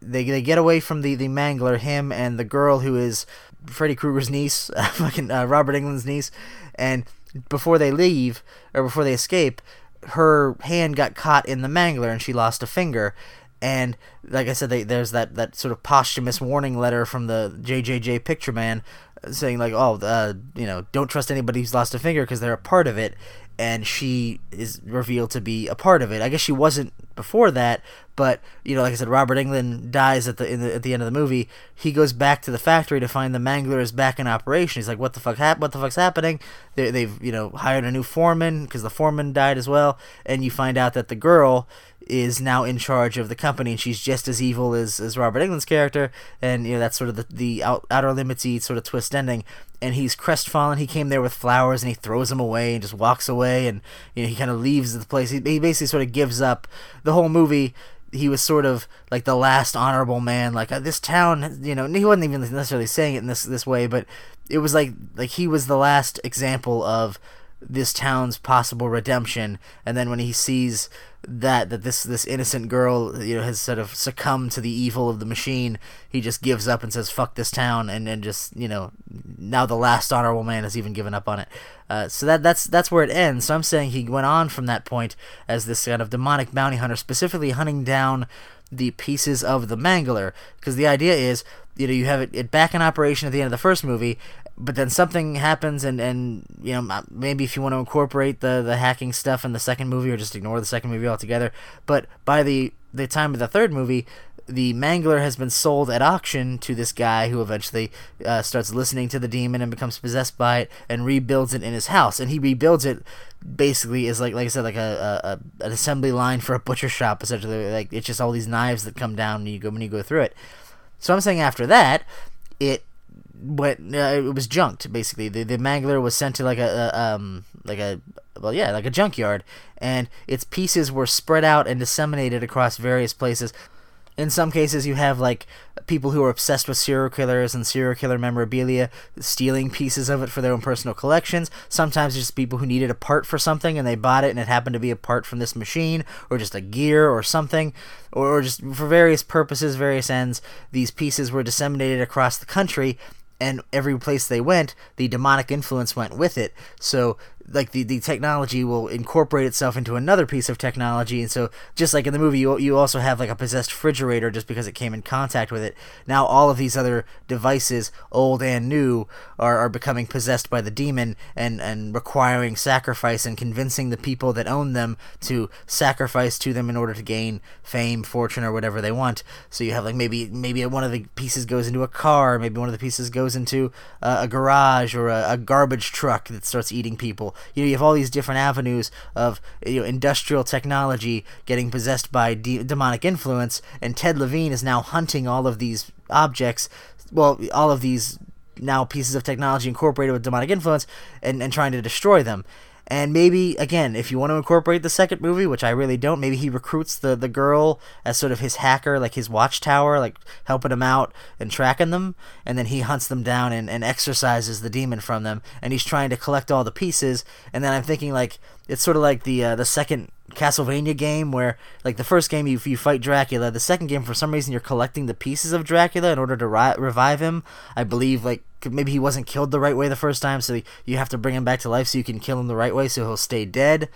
they they get away from the the mangler, him and the girl who is Freddy Krueger's niece, fucking uh, Robert Englund's niece, and before they leave or before they escape, her hand got caught in the mangler and she lost a finger. And like I said, they, there's that, that sort of posthumous warning letter from the JJJ Picture Man saying like, oh, uh, you know, don't trust anybody who's lost a finger because they're a part of it and she is revealed to be a part of it. I guess she wasn't before that, but you know, like I said, Robert Englund dies at the, the, at the end of the movie. He goes back to the factory to find the Mangler is back in operation. He's like, "What the fuck hap- What the fuck's happening?" They, they've you know hired a new foreman because the foreman died as well, and you find out that the girl is now in charge of the company, and she's just as evil as, as Robert Englund's character, and you know that's sort of the the out, outer limitsy sort of twist ending. And he's crestfallen. He came there with flowers, and he throws them away and just walks away, and you know he kind of leaves the place. He, he basically sort of gives up the whole movie he was sort of like the last honorable man like uh, this town you know he wasn't even necessarily saying it in this this way but it was like like he was the last example of this town's possible redemption. And then when he sees that that this this innocent girl you know has sort of succumbed to the evil of the machine he just gives up and says fuck this town and and just you know now the last honorable man has even given up on it. Uh, so that that's that's where it ends. So i'm saying he went on from that point as this kind of demonic bounty hunter specifically hunting down the pieces of the mangler. Because the idea is you know you have it, it back in operation at the end of the first movie but then something happens and and you know maybe if you want to incorporate the the hacking stuff in the second movie or just ignore the second movie altogether but by the the time of the third movie the mangler has been sold at auction to this guy who eventually uh, starts listening to the demon and becomes possessed by it and rebuilds it in his house. And he rebuilds it basically is like like I said like a, a, an assembly line for a butcher shop essentially. Like it's just all these knives that come down when you go when you go through it. So I'm saying after that it went uh, it was junked basically. The the mangler was sent to like a, a um like a well yeah like a junkyard. And its pieces were spread out and disseminated across various places. In some cases you have like people who are obsessed with serial killers and serial killer memorabilia stealing pieces of it for their own personal collections. Sometimes it's just people who needed a part for something and they bought it and it happened to be a part from this machine or just a gear or something. Or just for various purposes various ends these pieces were disseminated across the country and every place they went, the demonic influence went with it. So like the, the technology will incorporate itself into another piece of technology and so just like in the movie you, you also have like a possessed refrigerator just because it came in contact with it. Now all of these other devices old and new are, are becoming possessed by the demon and and requiring sacrifice and convincing the people that own them to sacrifice to them in order to gain fame fortune or whatever they want. So you have like maybe maybe one of the pieces goes into a car maybe one of the pieces goes into uh, a garage or a, a garbage truck that starts eating people you know you have all these different avenues of you know industrial technology getting possessed by de- demonic influence, and Ted Levine is now hunting all of these objects. Well, all of these now pieces of technology incorporated with demonic influence, and, and trying to destroy them And maybe again, if you want to incorporate the second movie, which I really don't, maybe he recruits the the girl as sort of his hacker, like his watchtower, like helping him out and tracking them, and then he hunts them down and, and exorcises the demon from them, and he's trying to collect all the pieces. And then I'm thinking like it's sort of like the uh, the second Castlevania game where like the first game you you fight Dracula, the second game for some reason you're collecting the pieces of Dracula in order to ri- revive him. I believe like maybe he wasn't killed the right way the first time, so you have to bring him back to life so you can kill him the right way so he'll stay dead.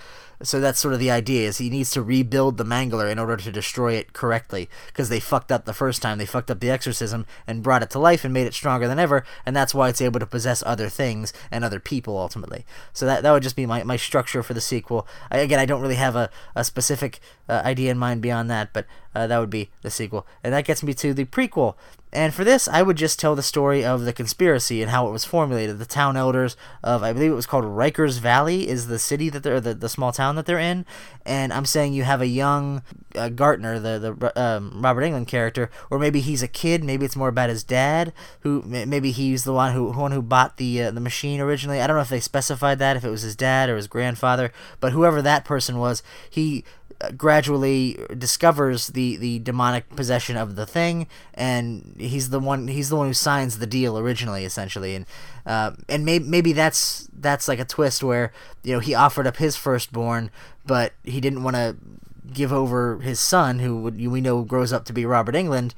So that's sort of the idea is he needs to rebuild the Mangler in order to destroy it correctly because they fucked up the first time. They fucked up the exorcism and brought it to life and made it stronger than ever, and that's why it's able to possess other things and other people ultimately. So that that would just be my, my structure for the sequel. I, again, I don't really have a, a specific uh, idea in mind beyond that, but uh, that would be the sequel. And that gets me to the prequel. And for this, I would just tell the story of the conspiracy and how it was formulated. The town elders of, I believe it was called Rikers Valley, is the city that they're, the, the small town that they're in. And I'm saying you have a young uh, Gartner, the the um, Robert Englund character, or maybe he's a kid. Maybe it's more about his dad, who maybe he's the one who one who bought the uh, the machine originally. I don't know if they specified that, if it was his dad or his grandfather, but whoever that person was, he gradually discovers the the demonic possession of the thing and he's the one he's the one who signs the deal originally essentially and uh, and maybe maybe that's that's like a twist where you know he offered up his firstborn but he didn't want to give over his son who would, we know grows up to be Robert Englund.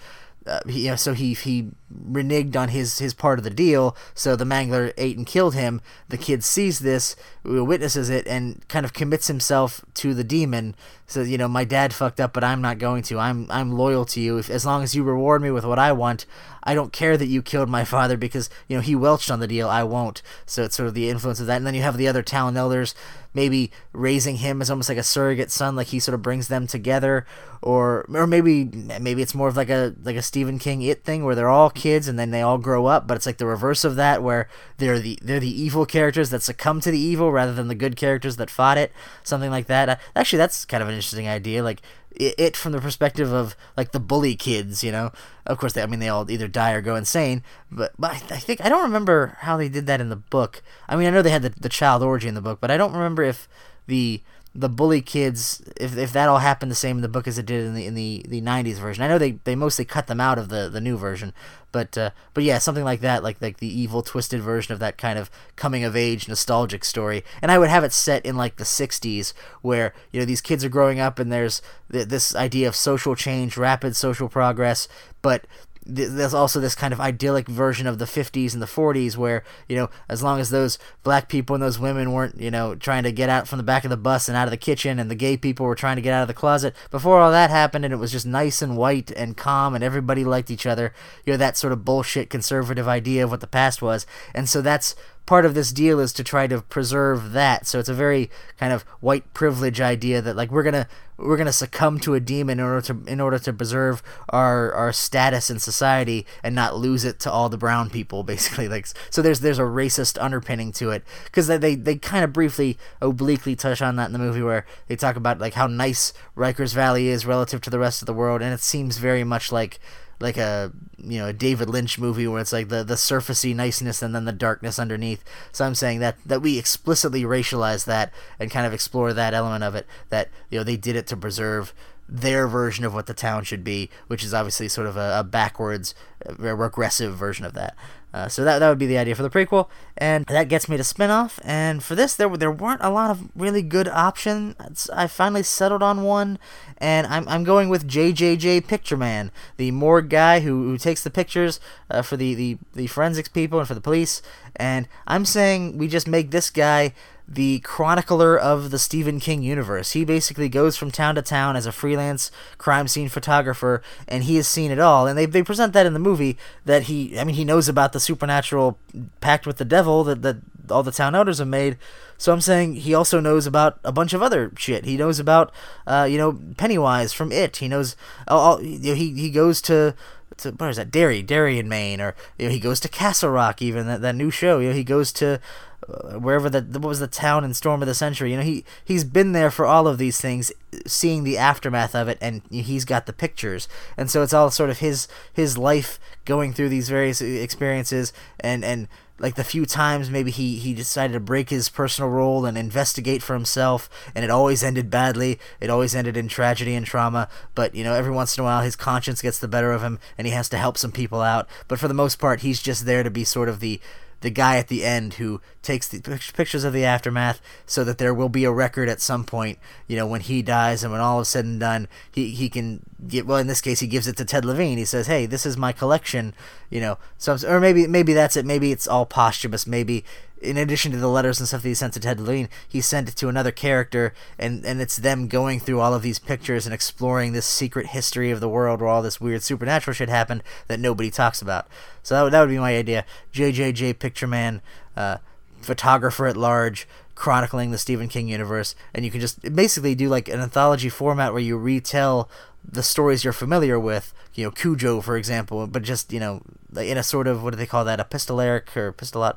uh, he, you know, so he he reneged on his his part of the deal. So the Mangler ate and killed him. The kid sees this, uh, witnesses it, and kind of commits himself to the demon. So you know, my dad fucked up, but I'm not going to. I'm I'm loyal to you. If as long as you reward me with what I want, I don't care that you killed my father because you know he welched on the deal. I won't. So it's sort of the influence of that. And then you have the other town elders maybe raising him as almost like a surrogate son, like he sort of brings them together, or or maybe maybe it's more of like a like a Stephen King it thing where they're all kids and then they all grow up, but it's like the reverse of that where they're the they're the evil characters that succumb to the evil rather than the good characters that fought it, something like that. Uh, actually, that's kind of an interesting idea. Like it from the perspective of like the bully kids, you know. Of course, they, I mean, they all either die or go insane. But but I, I, think I don't remember how they did that in the book. I mean, I know they had the, the child orgy in the book, but I don't remember if the the bully kids if, if that all happened the same in the book as it did in the in the, the 90s version. I know they, they mostly cut them out of the, the new version but uh, but yeah something like that like like the evil twisted version of that kind of coming of age nostalgic story. And i would have it set in like the 60s where you know these kids are growing up and there's th- this idea of social change rapid social progress but there's also this kind of idyllic version of the 50s and the 40s where you know as long as those black people and those women weren't you know trying to get out from the back of the bus and out of the kitchen and the gay people were trying to get out of the closet before all that happened and it was just nice and white and calm and everybody liked each other you know that sort of bullshit conservative idea of what the past was. And so that's part of this deal is to try to preserve that. So it's a very kind of white privilege idea that like we're gonna we're gonna succumb to a demon in order to in order to preserve our our status in society and not lose it to all the brown people basically like so there's there's a racist underpinning to it because they, they they kind of briefly obliquely touch on that in the movie where they talk about like how nice Rikers Valley is relative to the rest of the world and it seems very much like like a you know a David Lynch movie where it's like the the surfacey niceness and then the darkness underneath. So I'm saying that that we explicitly racialize that and kind of explore that element of it. That you know they did it to preserve their version of what the town should be, which is obviously sort of a, a backwards, uh, a regressive version of that. Uh, so that, that would be the idea for the prequel, and that gets me to spin-off. And for this, there there weren't a lot of really good options. I finally settled on one, and I'm, I'm going with JJJ Picture Man, the morgue guy who, who takes the pictures uh, for the, the, the forensics people and for the police. And I'm saying we just make this guy the chronicler of the Stephen King universe. He basically goes from town to town as a freelance crime scene photographer, and he has seen it all. And they, they present that in the movie that he, I mean, he knows about the supernatural pact with the devil that, that all the town elders have made. So I'm saying he also knows about a bunch of other shit. He knows about, uh, you know, Pennywise from It. He knows, all, you know, he, he goes to to where is that Derry, Derry in Maine, or you know he goes to Castle Rock, even that, that new show. You know he goes to Uh, wherever the what was the town in Storm of the Century. You know he he's been there for all of these things, seeing the aftermath of it, and he's got the pictures, and so it's all sort of his his life going through these various experiences and and like the few times maybe he he decided to break his personal role and investigate for himself and it always ended badly. It always ended in tragedy and trauma. But you know every once in a while his conscience gets the better of him and he has to help some people out. But for the most part he's just there to be sort of the the guy at the end who takes the pictures of the aftermath so that there will be a record at some point, you know, when he dies and when all is said and done, he, he can get, well, in this case, he gives it to Ted Levine. He says, hey, this is my collection, you know, so, or maybe, maybe that's it. Maybe it's all posthumous. Maybe in addition to the letters and stuff that he sent to Ted Levine, he sent it to another character, and, and it's them going through all of these pictures and exploring this secret history of the world where all this weird supernatural shit happened that nobody talks about. So that would, that would be my idea. JJJ Picture Man, uh, photographer at large, chronicling the Stephen King universe, and you can just basically do like an anthology format where you retell the stories you're familiar with, you know, Cujo, for example, but just, you know, in a sort of, what do they call that, epistolaric or epistolat.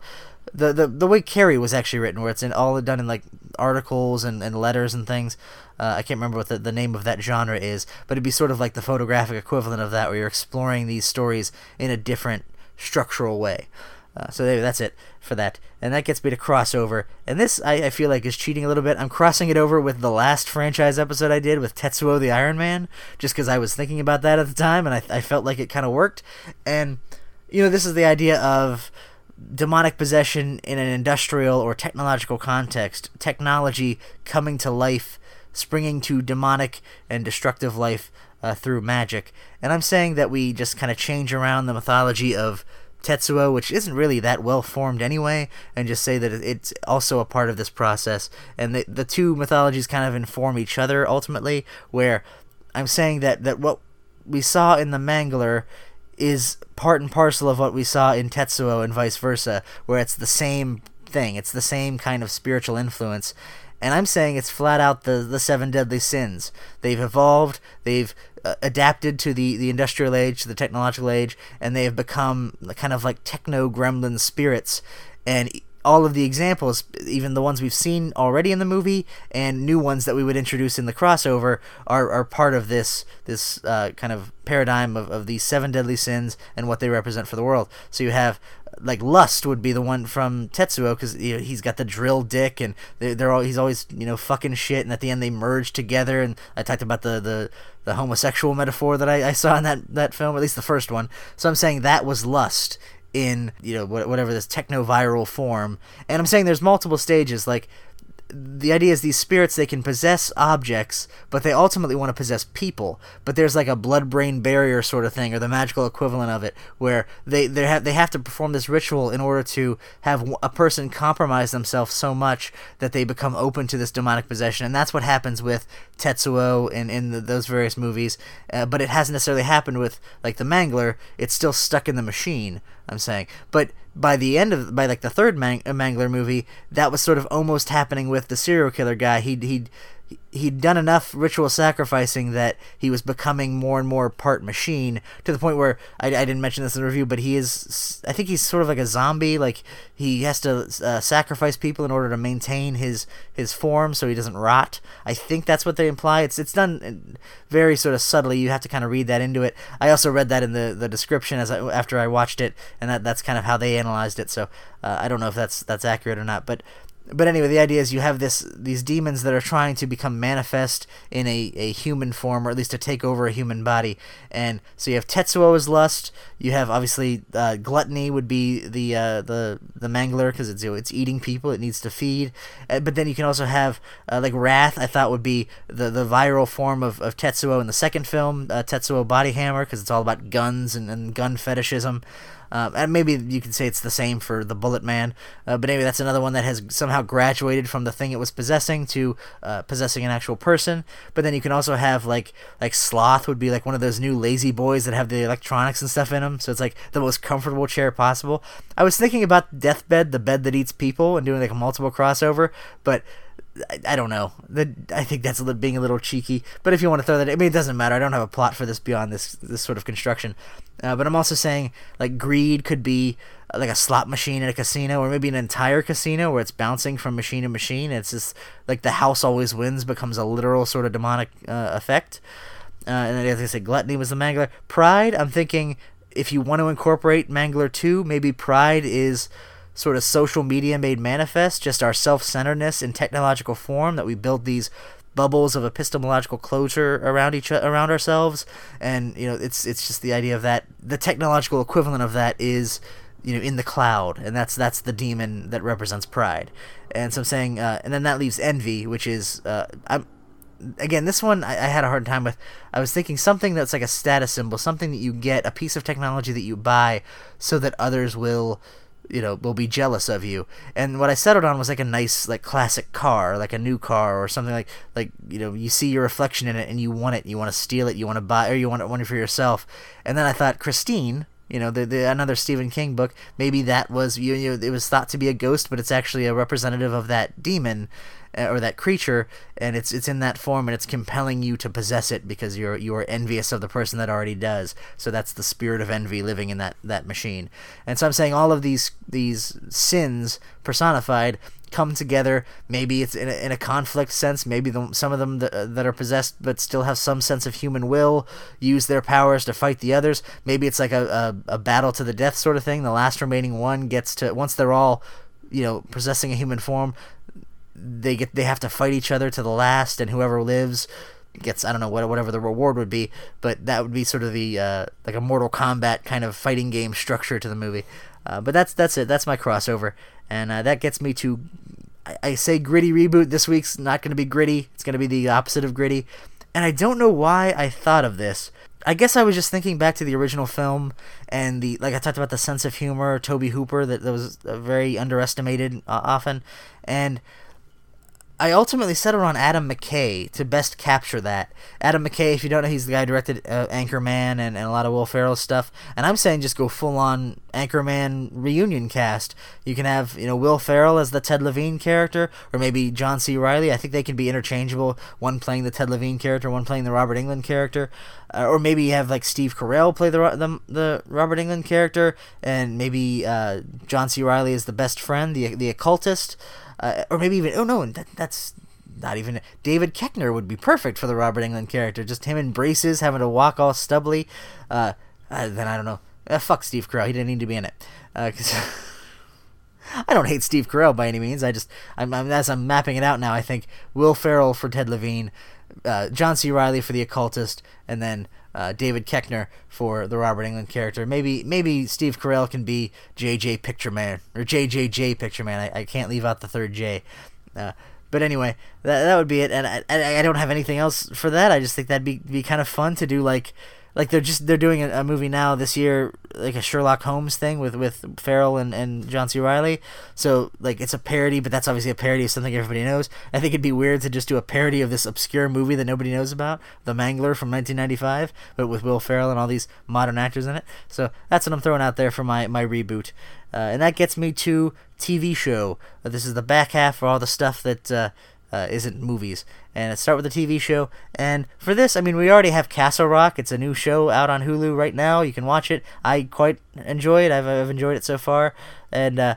the, the, the way Carrie was actually written, where it's in all done in like articles and, and letters and things. Uh, I can't remember what the, the name of that genre is, but it'd be sort of like the photographic equivalent of that, where you're exploring these stories in a different structural way. Uh, so that's it for that. And that gets me to crossover. And this, I, I, feel like, is cheating a little bit. I'm crossing it over with the last franchise episode I did with Tetsuo the Iron Man, just because I was thinking about that at the time, and I, I felt like it kind of worked. And, you know, this is the idea of demonic possession in an industrial or technological context, technology coming to life, springing to demonic and destructive life uh, through magic. And I'm saying that we just kind of change around the mythology of Tetsuo, which isn't really that well formed anyway, and just say that it's also a part of this process. And the, the two mythologies kind of inform each other ultimately, where I'm saying that, that what we saw in the Mangler is part and parcel of what we saw in Tetsuo and vice versa, where it's the same thing, it's the same kind of spiritual influence. And I'm saying it's flat out the, the seven deadly sins. They've evolved, they've uh, adapted to the, the industrial age, to the technological age, and they have become kind of like techno gremlin spirits. And all of the examples, even the ones we've seen already in the movie and new ones that we would introduce in the crossover, are, are part of this this uh, kind of paradigm of, of these seven deadly sins and what they represent for the world. So you have like lust would be the one from Tetsuo because you know, he's got the drill dick and they're, they're all he's always you know fucking shit and at the end they merge together and I talked about the the, the homosexual metaphor that I, I saw in that that film at least the first one so I'm saying that was lust in you know whatever this techno viral form. And i'm saying there's multiple stages like the idea is these spirits they can possess objects but they ultimately want to possess people. But there's like a blood brain barrier sort of thing or the magical equivalent of it where they they have they have to perform this ritual in order to have a person compromise themselves so much that they become open to this demonic possession. And that's what happens with Tetsuo in in the, those various movies. Uh, but it hasn't necessarily happened with like the Mangler. It's still stuck in the machine I'm saying. But by the end of by like the third Man- Mangler movie, that was sort of almost happening with the serial killer guy. He'd he'd he'd done enough ritual sacrificing that he was becoming more and more part machine to the point where I, I didn't mention this in the review, but he is I think he's sort of like a zombie. Like he has to uh, sacrifice people in order to maintain his his form so he doesn't rot. I think that's what they imply. It's it's done very sort of subtly. You have to kind of read that into it. I also read that in the, the description as I, after I watched it, and that that's kind of how they analyzed it. So uh, I don't know if that's that's accurate or not, but but anyway, the idea is you have this these demons that are trying to become manifest in a, a human form, or at least to take over a human body. And so you have Tetsuo as lust. You have obviously uh, gluttony would be the uh, the the mangler because it's you know, it's eating people. It needs to feed. Uh, but then you can also have uh, like wrath. I thought would be the the viral form of, of Tetsuo in the second film, uh, Tetsuo Body Hammer, because it's all about guns and, and gun fetishism. Uh, and maybe you could say it's the same for the Bullet Man, uh, but anyway, that's another one that has somehow graduated from the thing it was possessing to uh, possessing an actual person. But then you can also have like like Sloth would be like one of those new lazy boys that have the electronics and stuff in them, so it's like the most comfortable chair possible. I was thinking about Deathbed, the bed that eats people, and doing like a multiple crossover, but I, don't know. I think that's being a little cheeky. But if you want to throw that, I mean, it doesn't matter. I don't have a plot for this beyond this this sort of construction. Uh, but I'm also saying like greed could be uh, like a slot machine at a casino, or maybe an entire casino where it's bouncing from machine to machine. It's just like the house always wins becomes a literal sort of demonic uh, effect. Uh, and then as I said, gluttony was the mangler. Pride, I'm thinking if you want to incorporate Mangler 2, maybe Pride is sort of social media made manifest, just our self centeredness in technological form, that we build these bubbles of epistemological closure around each around ourselves. And you know it's it's just the idea of that the technological equivalent of that is you know in the cloud. And that's that's the demon that represents pride. And so i'm saying uh, and then that leaves envy which is uh, i'm again this one I, I had a hard time with. I was thinking something that's like a status symbol something that you get a piece of technology that you buy so that others will you know will be jealous of you. And what i settled on was like a nice like classic car like a new car or something like like you know you see your reflection in it and you want it. You want to steal it. You want to buy or you want it one for yourself. And then i thought christine you know the, the another stephen king book maybe that was you, know it was thought to be a ghost but it's actually a representative of that demon uh, or that creature and it's it's in that form and it's compelling you to possess it because you're you are envious of the person that already does. So that's the spirit of envy living in that that machine. And so i'm saying all of these these sins personified come together. Maybe it's in a, in a conflict sense. Maybe the, some of them that, uh, that are possessed but still have some sense of human will use their powers to fight the others. Maybe it's like a, a, a battle to the death sort of thing. The last remaining one gets to once they're all you know possessing a human form they get they have to fight each other to the last, and whoever lives gets I don't know what whatever the reward would be, but that would be sort of the uh, like a Mortal Kombat kind of fighting game structure to the movie. Uh, but that's that's it. That's my crossover, and uh, that gets me to I, I say gritty reboot. This week's not going to be gritty. It's going to be the opposite of gritty, and I don't know why I thought of this. I guess I was just thinking back to the original film and the like I talked about the sense of humor, Tobe Hooper that, that was very underestimated uh, often, and I ultimately settled on Adam McKay to best capture that. Adam McKay, if you don't know, he's the guy who directed uh, Anchorman and, and a lot of Will Ferrell stuff. And I'm saying just go full on Anchorman reunion cast. You can have you know Will Ferrell as the Ted Levine character, or maybe John C. Reilly. I think they can be interchangeable. One playing the Ted Levine character, one playing the Robert Englund character, uh, or maybe you have like Steve Carell play the the, the Robert Englund character, and maybe uh, John C. Reilly is the best friend, the the occultist uh, or maybe even oh no, that, that's not even David Koechner would be perfect for the Robert Englund character. Just him in braces, having to walk all stubbly. Uh, uh, then I don't know. Uh, fuck Steve Carell. He didn't need to be in it. Uh, I don't hate Steve Carell by any means. I just I'm, I'm, as I'm mapping it out now. I think Will Ferrell for Ted Levine, uh, John C. Reilly for the occultist, and then uh, David Koechner for the Robert Englund character. Maybe maybe Steve Carell can be JJ Pictureman or JJJ Pictureman. I, I can't leave out the third J. Uh, but anyway, that that would be it. And I, I, I don't have anything else for that. I just think that'd be be kind of fun to do like like they're just they're doing a, a, movie now this year like a Sherlock Holmes thing with with Ferrell and, and John C. Reilly. So like it's a parody, but that's obviously a parody of something everybody knows. I think it'd be weird to just do a parody of this obscure movie that nobody knows about, The Mangler from 1995, but with Will Ferrell and all these modern actors in it. So that's what I'm throwing out there for my my reboot, uh, and that gets me to TV show. Uh, this is the back half for all the stuff that. Uh, uh, isn't movies. And let's start with the TV show. And for this, I mean, we already have Castle Rock. It's a new show out on Hulu right now. You can watch it. I quite enjoy it. I've, I've enjoyed it so far. And uh,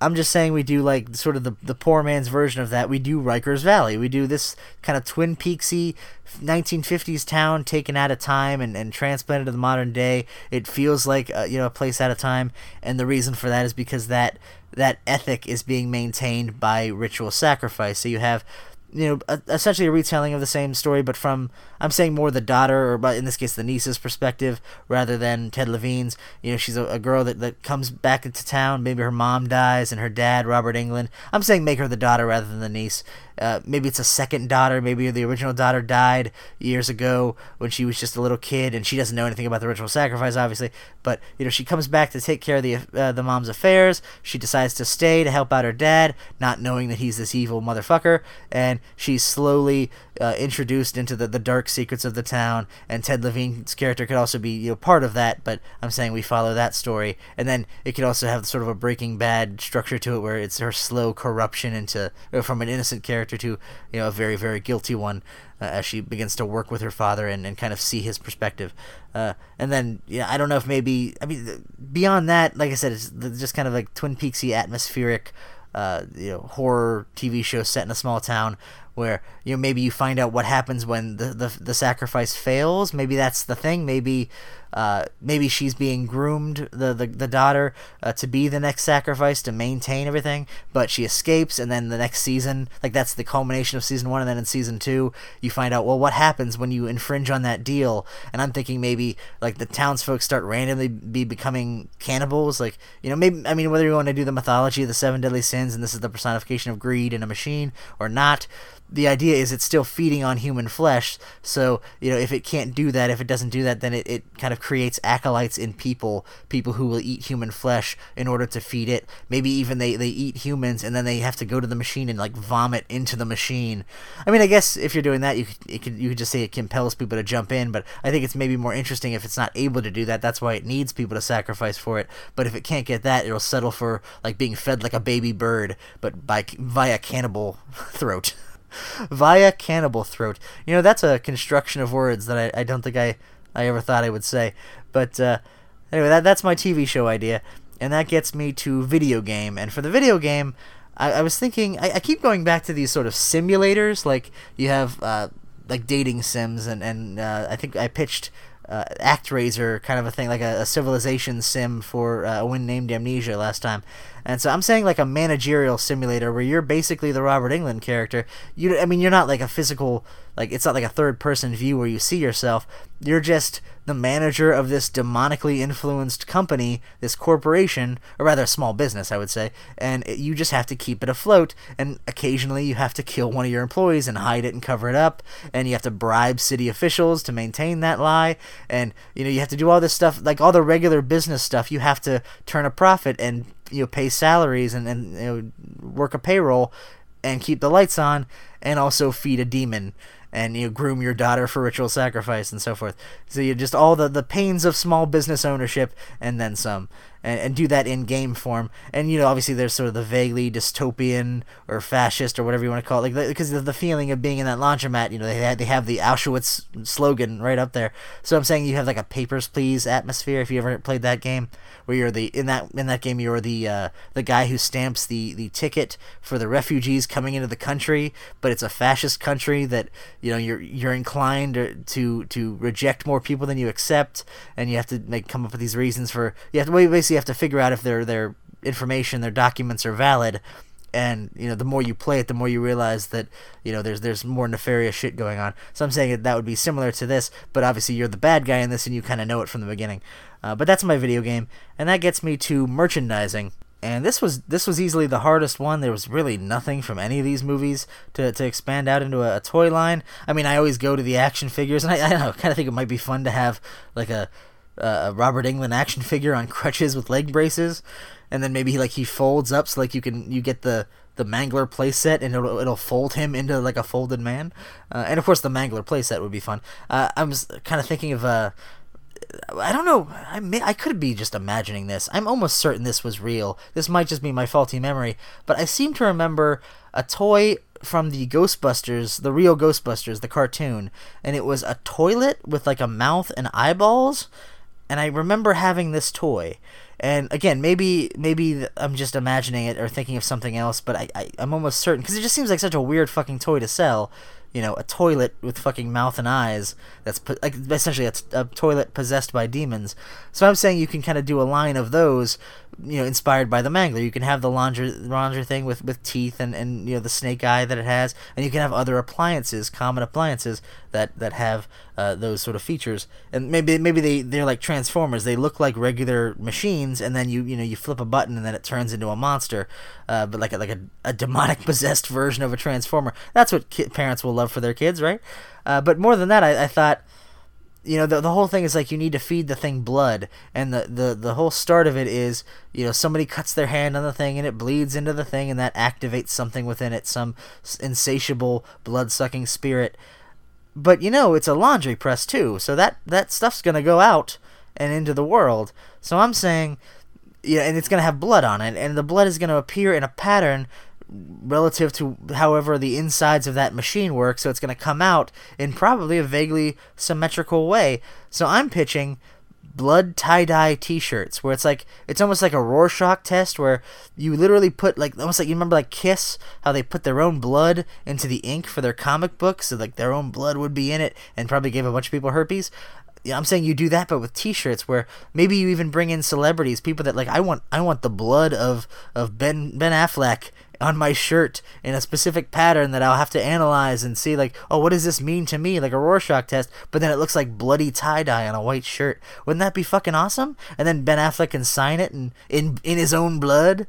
I'm just saying we do like sort of the, the poor man's version of that. We do Rikers Valley. We do this kind of Twin Peaksy 1950s town taken out of time and, and transplanted to the modern day. It feels like uh, you know a place out of time, and the reason for that is because that that ethic is being maintained by ritual sacrifice. So you have you know, essentially a retelling of the same story, but from I'm saying more the daughter, or but in this case the niece's perspective, rather than Ted Levine's. You know, she's a, a, girl that, that comes back into town. Maybe her mom dies, and her dad, Robert Englund. I'm saying make her the daughter rather than the niece. Uh, maybe it's a second daughter. Maybe the original daughter died years ago when she was just a little kid, and she doesn't know anything about the ritual sacrifice, obviously. But you know, she comes back to take care of the uh, the mom's affairs. She decides to stay to help out her dad, not knowing that he's this evil motherfucker, and she's slowly uh, introduced into the, the dark secrets of the town. And Ted Levine's character could also be you know part of that. But I'm saying we follow that story, and then it could also have sort of a Breaking Bad structure to it, where it's her slow corruption into from an innocent character to you know a very very guilty one. Uh, as she begins to work with her father and, and kind of see his perspective. Uh, and then, yeah, I don't know if maybe, I mean, beyond that, like I said, it's just kind of like Twin Peaksy atmospheric uh, you know horror TV show set in a small town where you know maybe you find out what happens when the the, the sacrifice fails. Maybe that's the thing. Maybe uh, maybe she's being groomed, the the, the daughter, uh, to be the next sacrifice to maintain everything, but she escapes, and then the next season, like that's the culmination of season one, and then in season two, you find out well what happens when you infringe on that deal. And I'm thinking maybe like the townsfolk start randomly be becoming cannibals, like you know maybe I mean whether you want to do the mythology of the seven deadly sins, and this is the personification of greed in a machine or not the idea is it's still feeding on human flesh. So, you know, if it can't do that, if it doesn't do that, then it, it kind of creates acolytes in people, people who will eat human flesh in order to feed it. Maybe even they, they eat humans and then they have to go to the machine and like vomit into the machine. I mean, I guess if you're doing that, you could, could, you could just say it compels people to jump in, but I think it's maybe more interesting if it's not able to do that. That's why it needs people to sacrifice for it. But if it can't get that, it'll settle for like being fed like a baby bird, but by via cannibal throat. via cannibal throat. You know, that's a construction of words that I, I don't think I, I ever thought I would say. But uh, anyway, that that's my TV show idea, and that gets me to video game. And for the video game, I, I was thinking I, I, keep going back to these sort of simulators, like you have uh, like dating sims, and and uh, I think I pitched. Uh, ActRaiser kind of a thing, like a, a civilization sim for uh, a win named Amnesia last time, and so I'm saying like a managerial simulator where you're basically the Robert Englund character. You, I mean, you're not like a physical, like it's not like a third person view where you see yourself. You're just the manager of this demonically influenced company, this corporation, or rather a small business, I would say. And it, you just have to keep it afloat. And occasionally you have to kill one of your employees and hide it and cover it up. And you have to bribe city officials to maintain that lie. And you know you have to do all this stuff, like all the regular business stuff. You have to turn a profit and you know pay salaries and and you know, work a payroll and keep the lights on and also feed a demon and you groom your daughter for ritual sacrifice and so forth. So you just all the the pains of small business ownership and then some and, and do that in game form. And you know, obviously, there's sort of the vaguely dystopian or fascist or whatever you want to call it, like because of the feeling of being in that laundromat. You know, they have, they have the Auschwitz slogan right up there. So I'm saying you have like a Papers Please atmosphere. If you ever played that game, where you're the in that in that game you're the uh, the guy who stamps the the ticket for the refugees coming into the country, but it's a fascist country that you know you're you're inclined to to reject more people than you accept, and you have to like come up with these reasons for you have to basically you have to figure out if their their information, their documents are valid. And you know, the more you play it, the more you realize that you know there's there's more nefarious shit going on. So I'm saying that that would be similar to this, but obviously you're the bad guy in this, and you kind of know it from the beginning. Uh, but that's my video game, and that gets me to merchandising and this was this was easily the hardest one. There was really nothing from any of these movies to, to expand out into a, a toy line. I mean, I always go to the action figures, and I, I kind of think it might be fun to have like a a Robert Englund action figure on crutches with leg braces, and then maybe like he folds up so like you can you get the the Mangler playset and it'll it'll fold him into like a folded man, uh, and of course the Mangler playset would be fun. Uh, I was kind of thinking of uh, I don't know. I may, I could be just imagining this. I'm almost certain this was real. This might just be my faulty memory, but I seem to remember a toy from the Ghostbusters, the real Ghostbusters, the cartoon, and it was a toilet with like a mouth and eyeballs and I remember having this toy. And again, maybe maybe I'm just imagining it or thinking of something else, but I, I I'm almost certain because it just seems like such a weird fucking toy to sell. You know, a toilet with fucking mouth and eyes. That's like essentially a, a toilet possessed by demons. So I'm saying you can kind of do a line of those you know inspired by the mangler you can have the laundry laundry thing with with teeth and and you know the snake eye that it has and you can have other appliances common appliances that that have uh, those sort of features. And maybe maybe they they're like transformers. They look like regular machines and then you you know you flip a button and then it turns into a monster uh, but like a, like a, a demonic possessed version of a transformer. That's what ki- parents will love for their kids right? Uh, but more than that I, I thought you know the, the whole thing is like you need to feed the thing blood. And the, the the whole start of it is you know somebody cuts their hand on the thing and it bleeds into the thing and that activates something within it some insatiable blood-sucking spirit. But you know it's a laundry press too. So that that stuff's going to go out and into the world. So i'm saying yeah and it's going to have blood on it. And the blood is going to appear in a pattern relative to however the insides of that machine work, so it's going to come out in probably a vaguely symmetrical way. So I'm pitching blood tie dye T-shirts where it's like it's almost like a Rorschach test where you literally put like almost like you remember like Kiss how they put their own blood into the ink for their comic books so like their own blood would be in it and probably gave a bunch of people herpes. I'm saying you do that, but with T-shirts, where maybe you even bring in celebrities, people that like I want, I want the blood of of Ben Ben Affleck on my shirt in a specific pattern that I'll have to analyze and see like, oh, what does this mean to me? Like a Rorschach test, but then it looks like bloody tie dye on a white shirt. Wouldn't that be fucking awesome? And then Ben Affleck can sign it and in in his own blood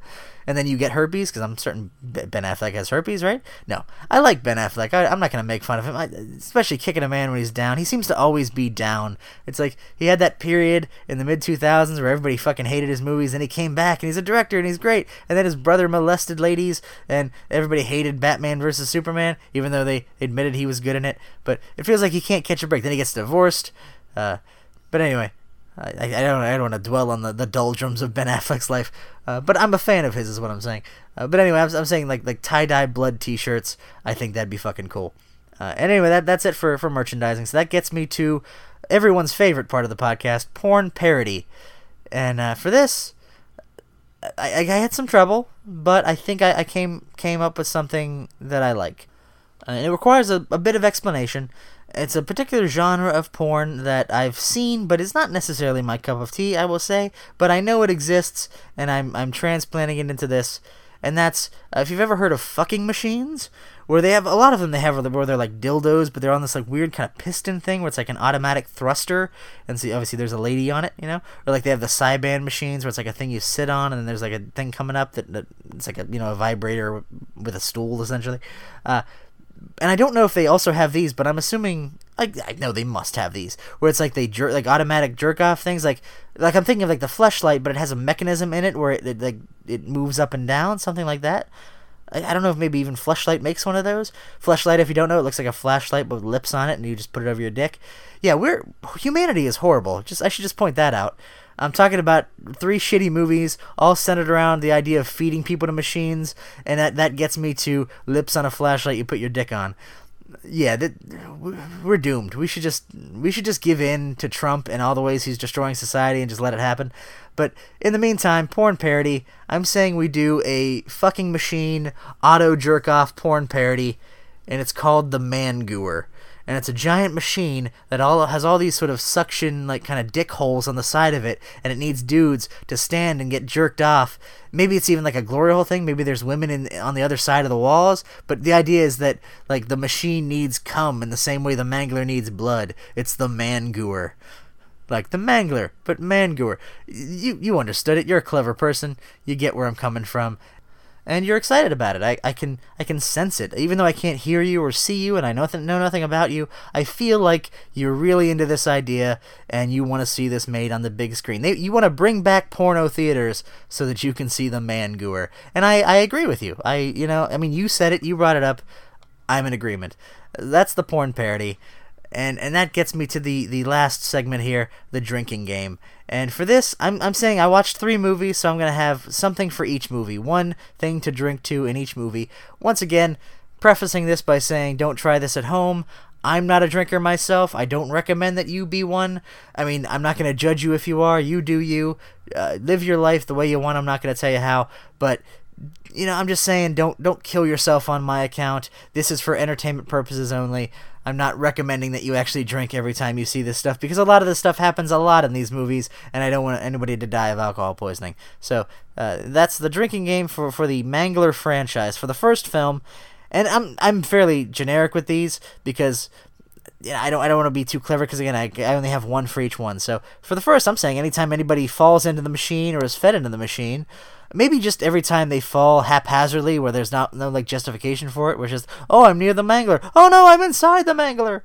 and then you get herpes because I'm certain Ben Affleck has herpes, right? No, I like Ben Affleck. I, am not gonna make fun of him, I, especially kicking a man when he's down. He seems to always be down. It's like he had that period in the mid 2000s where everybody fucking hated his movies, and he came back and he's a director and he's great. And then his brother molested ladies, and everybody hated Batman versus Superman, even though they admitted he was good in it. But it feels like he can't catch a break. Then he gets divorced. Uh, but anyway, I, I don't I don't want to dwell on the, the doldrums of Ben Affleck's life, uh, but I'm a fan of his, is what I'm saying. Uh, but anyway, I'm, I'm saying like like tie dye blood T-shirts. I think that'd be fucking cool. Uh, and anyway, that that's it for for merchandising. So that gets me to everyone's favorite part of the podcast, porn parody. And uh, for this, I, I had some trouble, but I think I, I came came up with something that I like. Uh, and it requires a, a bit of explanation. It's a particular genre of porn that I've seen, but it's not necessarily my cup of tea, I will say. But I know it exists, and I'm, I'm transplanting it into this. And that's, uh, if you've ever heard of fucking machines, where they have, a lot of them they have where they're like dildos, but they're on this like weird kind of piston thing where it's like an automatic thruster. And see, obviously there's a lady on it, you know? Or like they have the Sybian machines where it's like a thing you sit on, and then there's like a thing coming up that, that it's like a, you know, a vibrator with a stool, essentially. Uh, and I don't know if they also have these, but I'm assuming I, I know they must have these where it's like they jerk like automatic jerk off things like like I'm thinking of like the fleshlight, but it has a mechanism in it where it, it like it moves up and down, something like that. I, I don't know if maybe even fleshlight makes one of those. Fleshlight, if you don't know, it looks like a flashlight but with lips on it, and you just put it over your dick. Yeah, we're humanity is horrible. Just I should just point that out. I'm talking about three shitty movies, all centered around the idea of feeding people to machines, and that, that gets me to lips on a flashlight you put your dick on. Yeah, that, we're doomed. We should just we should just give in to Trump and all the ways he's destroying society and just let it happen. But in the meantime, porn parody. I'm saying we do a fucking machine auto jerk off porn parody, and it's called the Mangoer and it's a giant machine that all has all these sort of suction like kind of dick holes on the side of it and it needs dudes to stand and get jerked off. Maybe it's even like a glory hole thing. Maybe there's women in on the other side of the walls. But the idea is that like the machine needs cum in the same way the mangler needs blood. It's the mangoer like the mangler but mangoer you you understood it. You're a clever person. You get where i'm coming from and you're excited about it. I, I can I can sense it. Even though I can't hear you or see you and I know, th- know nothing about you, I feel like you're really into this idea and you want to see this made on the big screen. They, you want to bring back porno theaters so that you can see the Mangoer. And I, I agree with you. I you know, I mean you said it, you brought it up. I'm in agreement. That's the porn parody. And and that gets me to the the last segment here, the drinking game. And for this, I'm I'm saying I watched three movies, so I'm gonna have something for each movie, one thing to drink to in each movie. Once again, prefacing this by saying don't try this at home. I'm not a drinker myself. I don't recommend that you be one. I mean, I'm not going to judge you if you are. You do you. Uh, live your life the way you want. I'm not going to tell you how, but you know, I'm just saying don't don't kill yourself on my account. This is for entertainment purposes only. I'm not recommending that you actually drink every time you see this stuff because a lot of this stuff happens a lot in these movies, and I don't want anybody to die of alcohol poisoning. So uh, that's the drinking game for for the Mangler franchise for the first film, and I'm I'm fairly generic with these because. Yeah, I don't. I don't want to be too clever because again, I, I only have one for each one. So for the first, I'm saying anytime anybody falls into the machine or is fed into the machine, maybe just every time they fall haphazardly where there's not no like justification for it it's just oh i'm near the mangler oh no i'm inside the mangler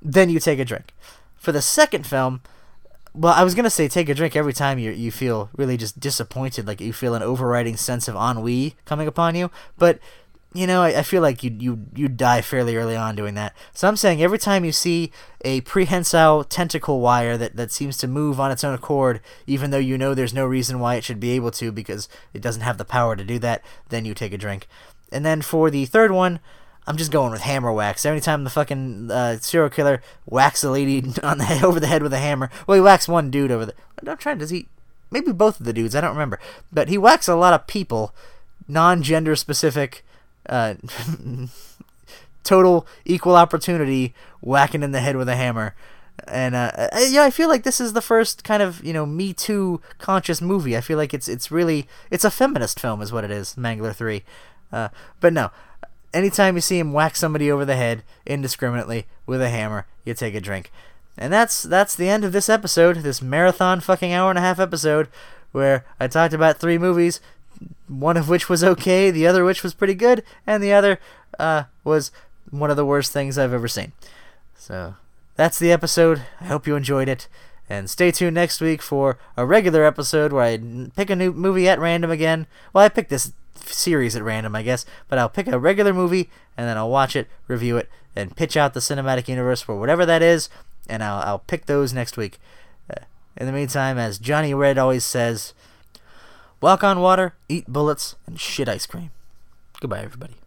then you take a drink for the second film well i was to say take a drink every time you you feel really just disappointed like you feel an overriding sense of ennui coming upon you but you know, I, I feel like you you you die fairly early on doing that. So I'm saying every time you see a prehensile tentacle wire that, that seems to move on its own accord, even though you know there's no reason why it should be able to because it doesn't have the power to do that, then you take a drink. And then for the third one, I'm just going with hammer whacks. Every time the fucking uh, serial killer whacks a lady on the over the head with a hammer, well, he whacks one dude over the. I'm trying. Does he? Maybe both of the dudes. I don't remember. But he whacks a lot of people, non-gender specific, uh, total equal opportunity whacking in the head with a hammer. And uh, uh, yeah, I feel like this is the first kind of you know Me Too conscious movie. I feel like it's it's really it's a feminist film, is what it is. Mangler Three, uh, but no. Anytime you see him whack somebody over the head indiscriminately with a hammer, you take a drink. And that's that's the end of this episode, this marathon fucking hour and a half episode, where I talked about three movies, one of which was okay, the other which was pretty good, and the other uh, was one of the worst things I've ever seen. So that's the episode. I hope you enjoyed it. And stay tuned next week for a regular episode where I pick a new movie at random again. Well, I picked this series at random, I guess, but I'll pick a regular movie and then I'll watch it, review it, and pitch out the cinematic universe for whatever that is, and I'll, I'll pick those next week. Uh, in the meantime, as Johnny Red always says, walk on water, eat bullets, and shit ice cream. Goodbye, everybody.